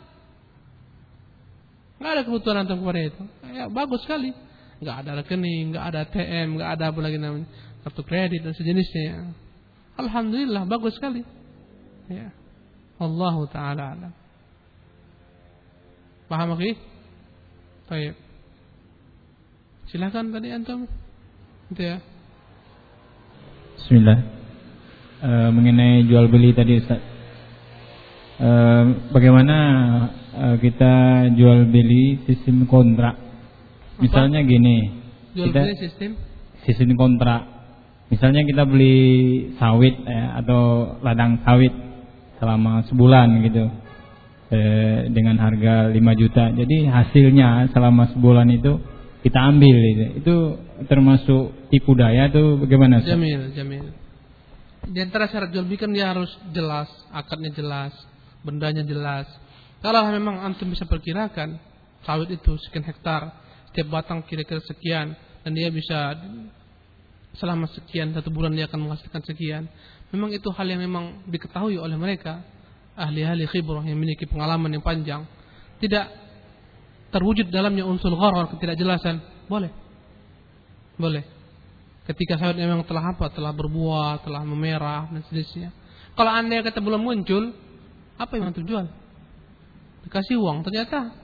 Nggak ada kebutuhan antum kepada itu. Ya, bagus sekali. Nggak ada rekening, nggak ada TM, nggak ada apa lagi namanya kartu kredit dan sejenisnya. Ya. Alhamdulillah bagus sekali. Ya. Allah taala alam. Paham lagi? Baik. Silakan tadi antum. Itu ya. Bismillah. E, mengenai jual beli tadi Ustaz. E, bagaimana uh, kita jual beli sistem kontrak. Misalnya gini, jual kita, beli sistem sistem kontrak. Misalnya kita beli sawit ya, atau ladang sawit selama sebulan gitu eh, dengan harga 5 juta. Jadi hasilnya selama sebulan itu kita ambil gitu. Itu termasuk tipu daya tuh bagaimana? Jamil, jamil. Di antara syarat jual beli kan dia harus jelas, akadnya jelas, bendanya jelas. Kalau memang antum bisa perkirakan sawit itu sekian hektar, setiap batang kira-kira sekian dan dia bisa selama sekian satu bulan dia akan menghasilkan sekian. Memang itu hal yang memang diketahui oleh mereka. ahli-ahli khibrah yang memiliki pengalaman yang panjang tidak terwujud dalamnya unsur gharar ketidakjelasan boleh boleh ketika sawit memang telah apa telah berbuah telah memerah dan seterusnya kalau anda kata belum muncul apa yang untuk jual dikasih uang ternyata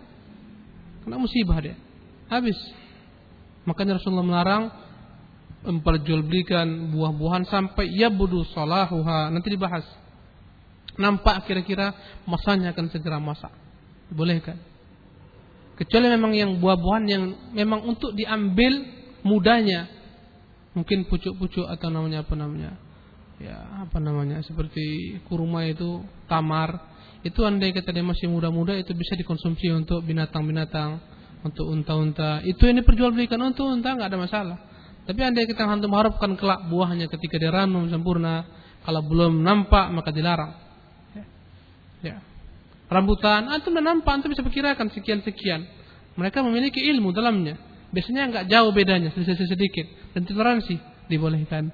kena musibah dia habis. Makanya Rasulullah melarang memperjualbelikan buah-buahan sampai ya budu salahuha. Nanti dibahas. Nampak kira-kira masanya akan segera masak. Boleh kan kecuali memang yang buah-buahan yang memang untuk diambil mudanya mungkin pucuk-pucuk atau namanya apa namanya ya apa namanya seperti kurma itu tamar itu andai kata dia masih muda-muda itu bisa dikonsumsi untuk binatang-binatang untuk unta-unta itu ini perjualbelikan untuk unta nggak ada masalah tapi andai kita hantu mengharapkan kelak buahnya ketika dia ranum sempurna, kalau belum nampak maka dilarang. Ya. Rambutan, antum sudah nampak, antum bisa perkirakan sekian-sekian. Mereka memiliki ilmu dalamnya. Biasanya enggak jauh bedanya, sedikit-sedikit. Dan toleransi dibolehkan.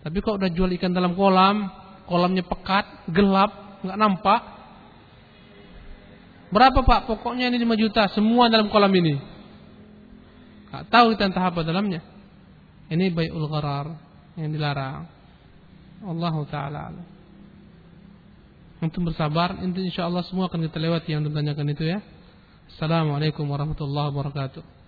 Tapi kalau udah jual ikan dalam kolam, kolamnya pekat, gelap, enggak nampak. Berapa pak? Pokoknya ini 5 juta, semua dalam kolam ini. Tak tahu kita entah apa dalamnya. Ini bai'ul gharar yang dilarang. Allah taala Untuk bersabar, insyaallah semua akan kita lewati yang ditanyakan itu ya. Assalamualaikum warahmatullahi wabarakatuh.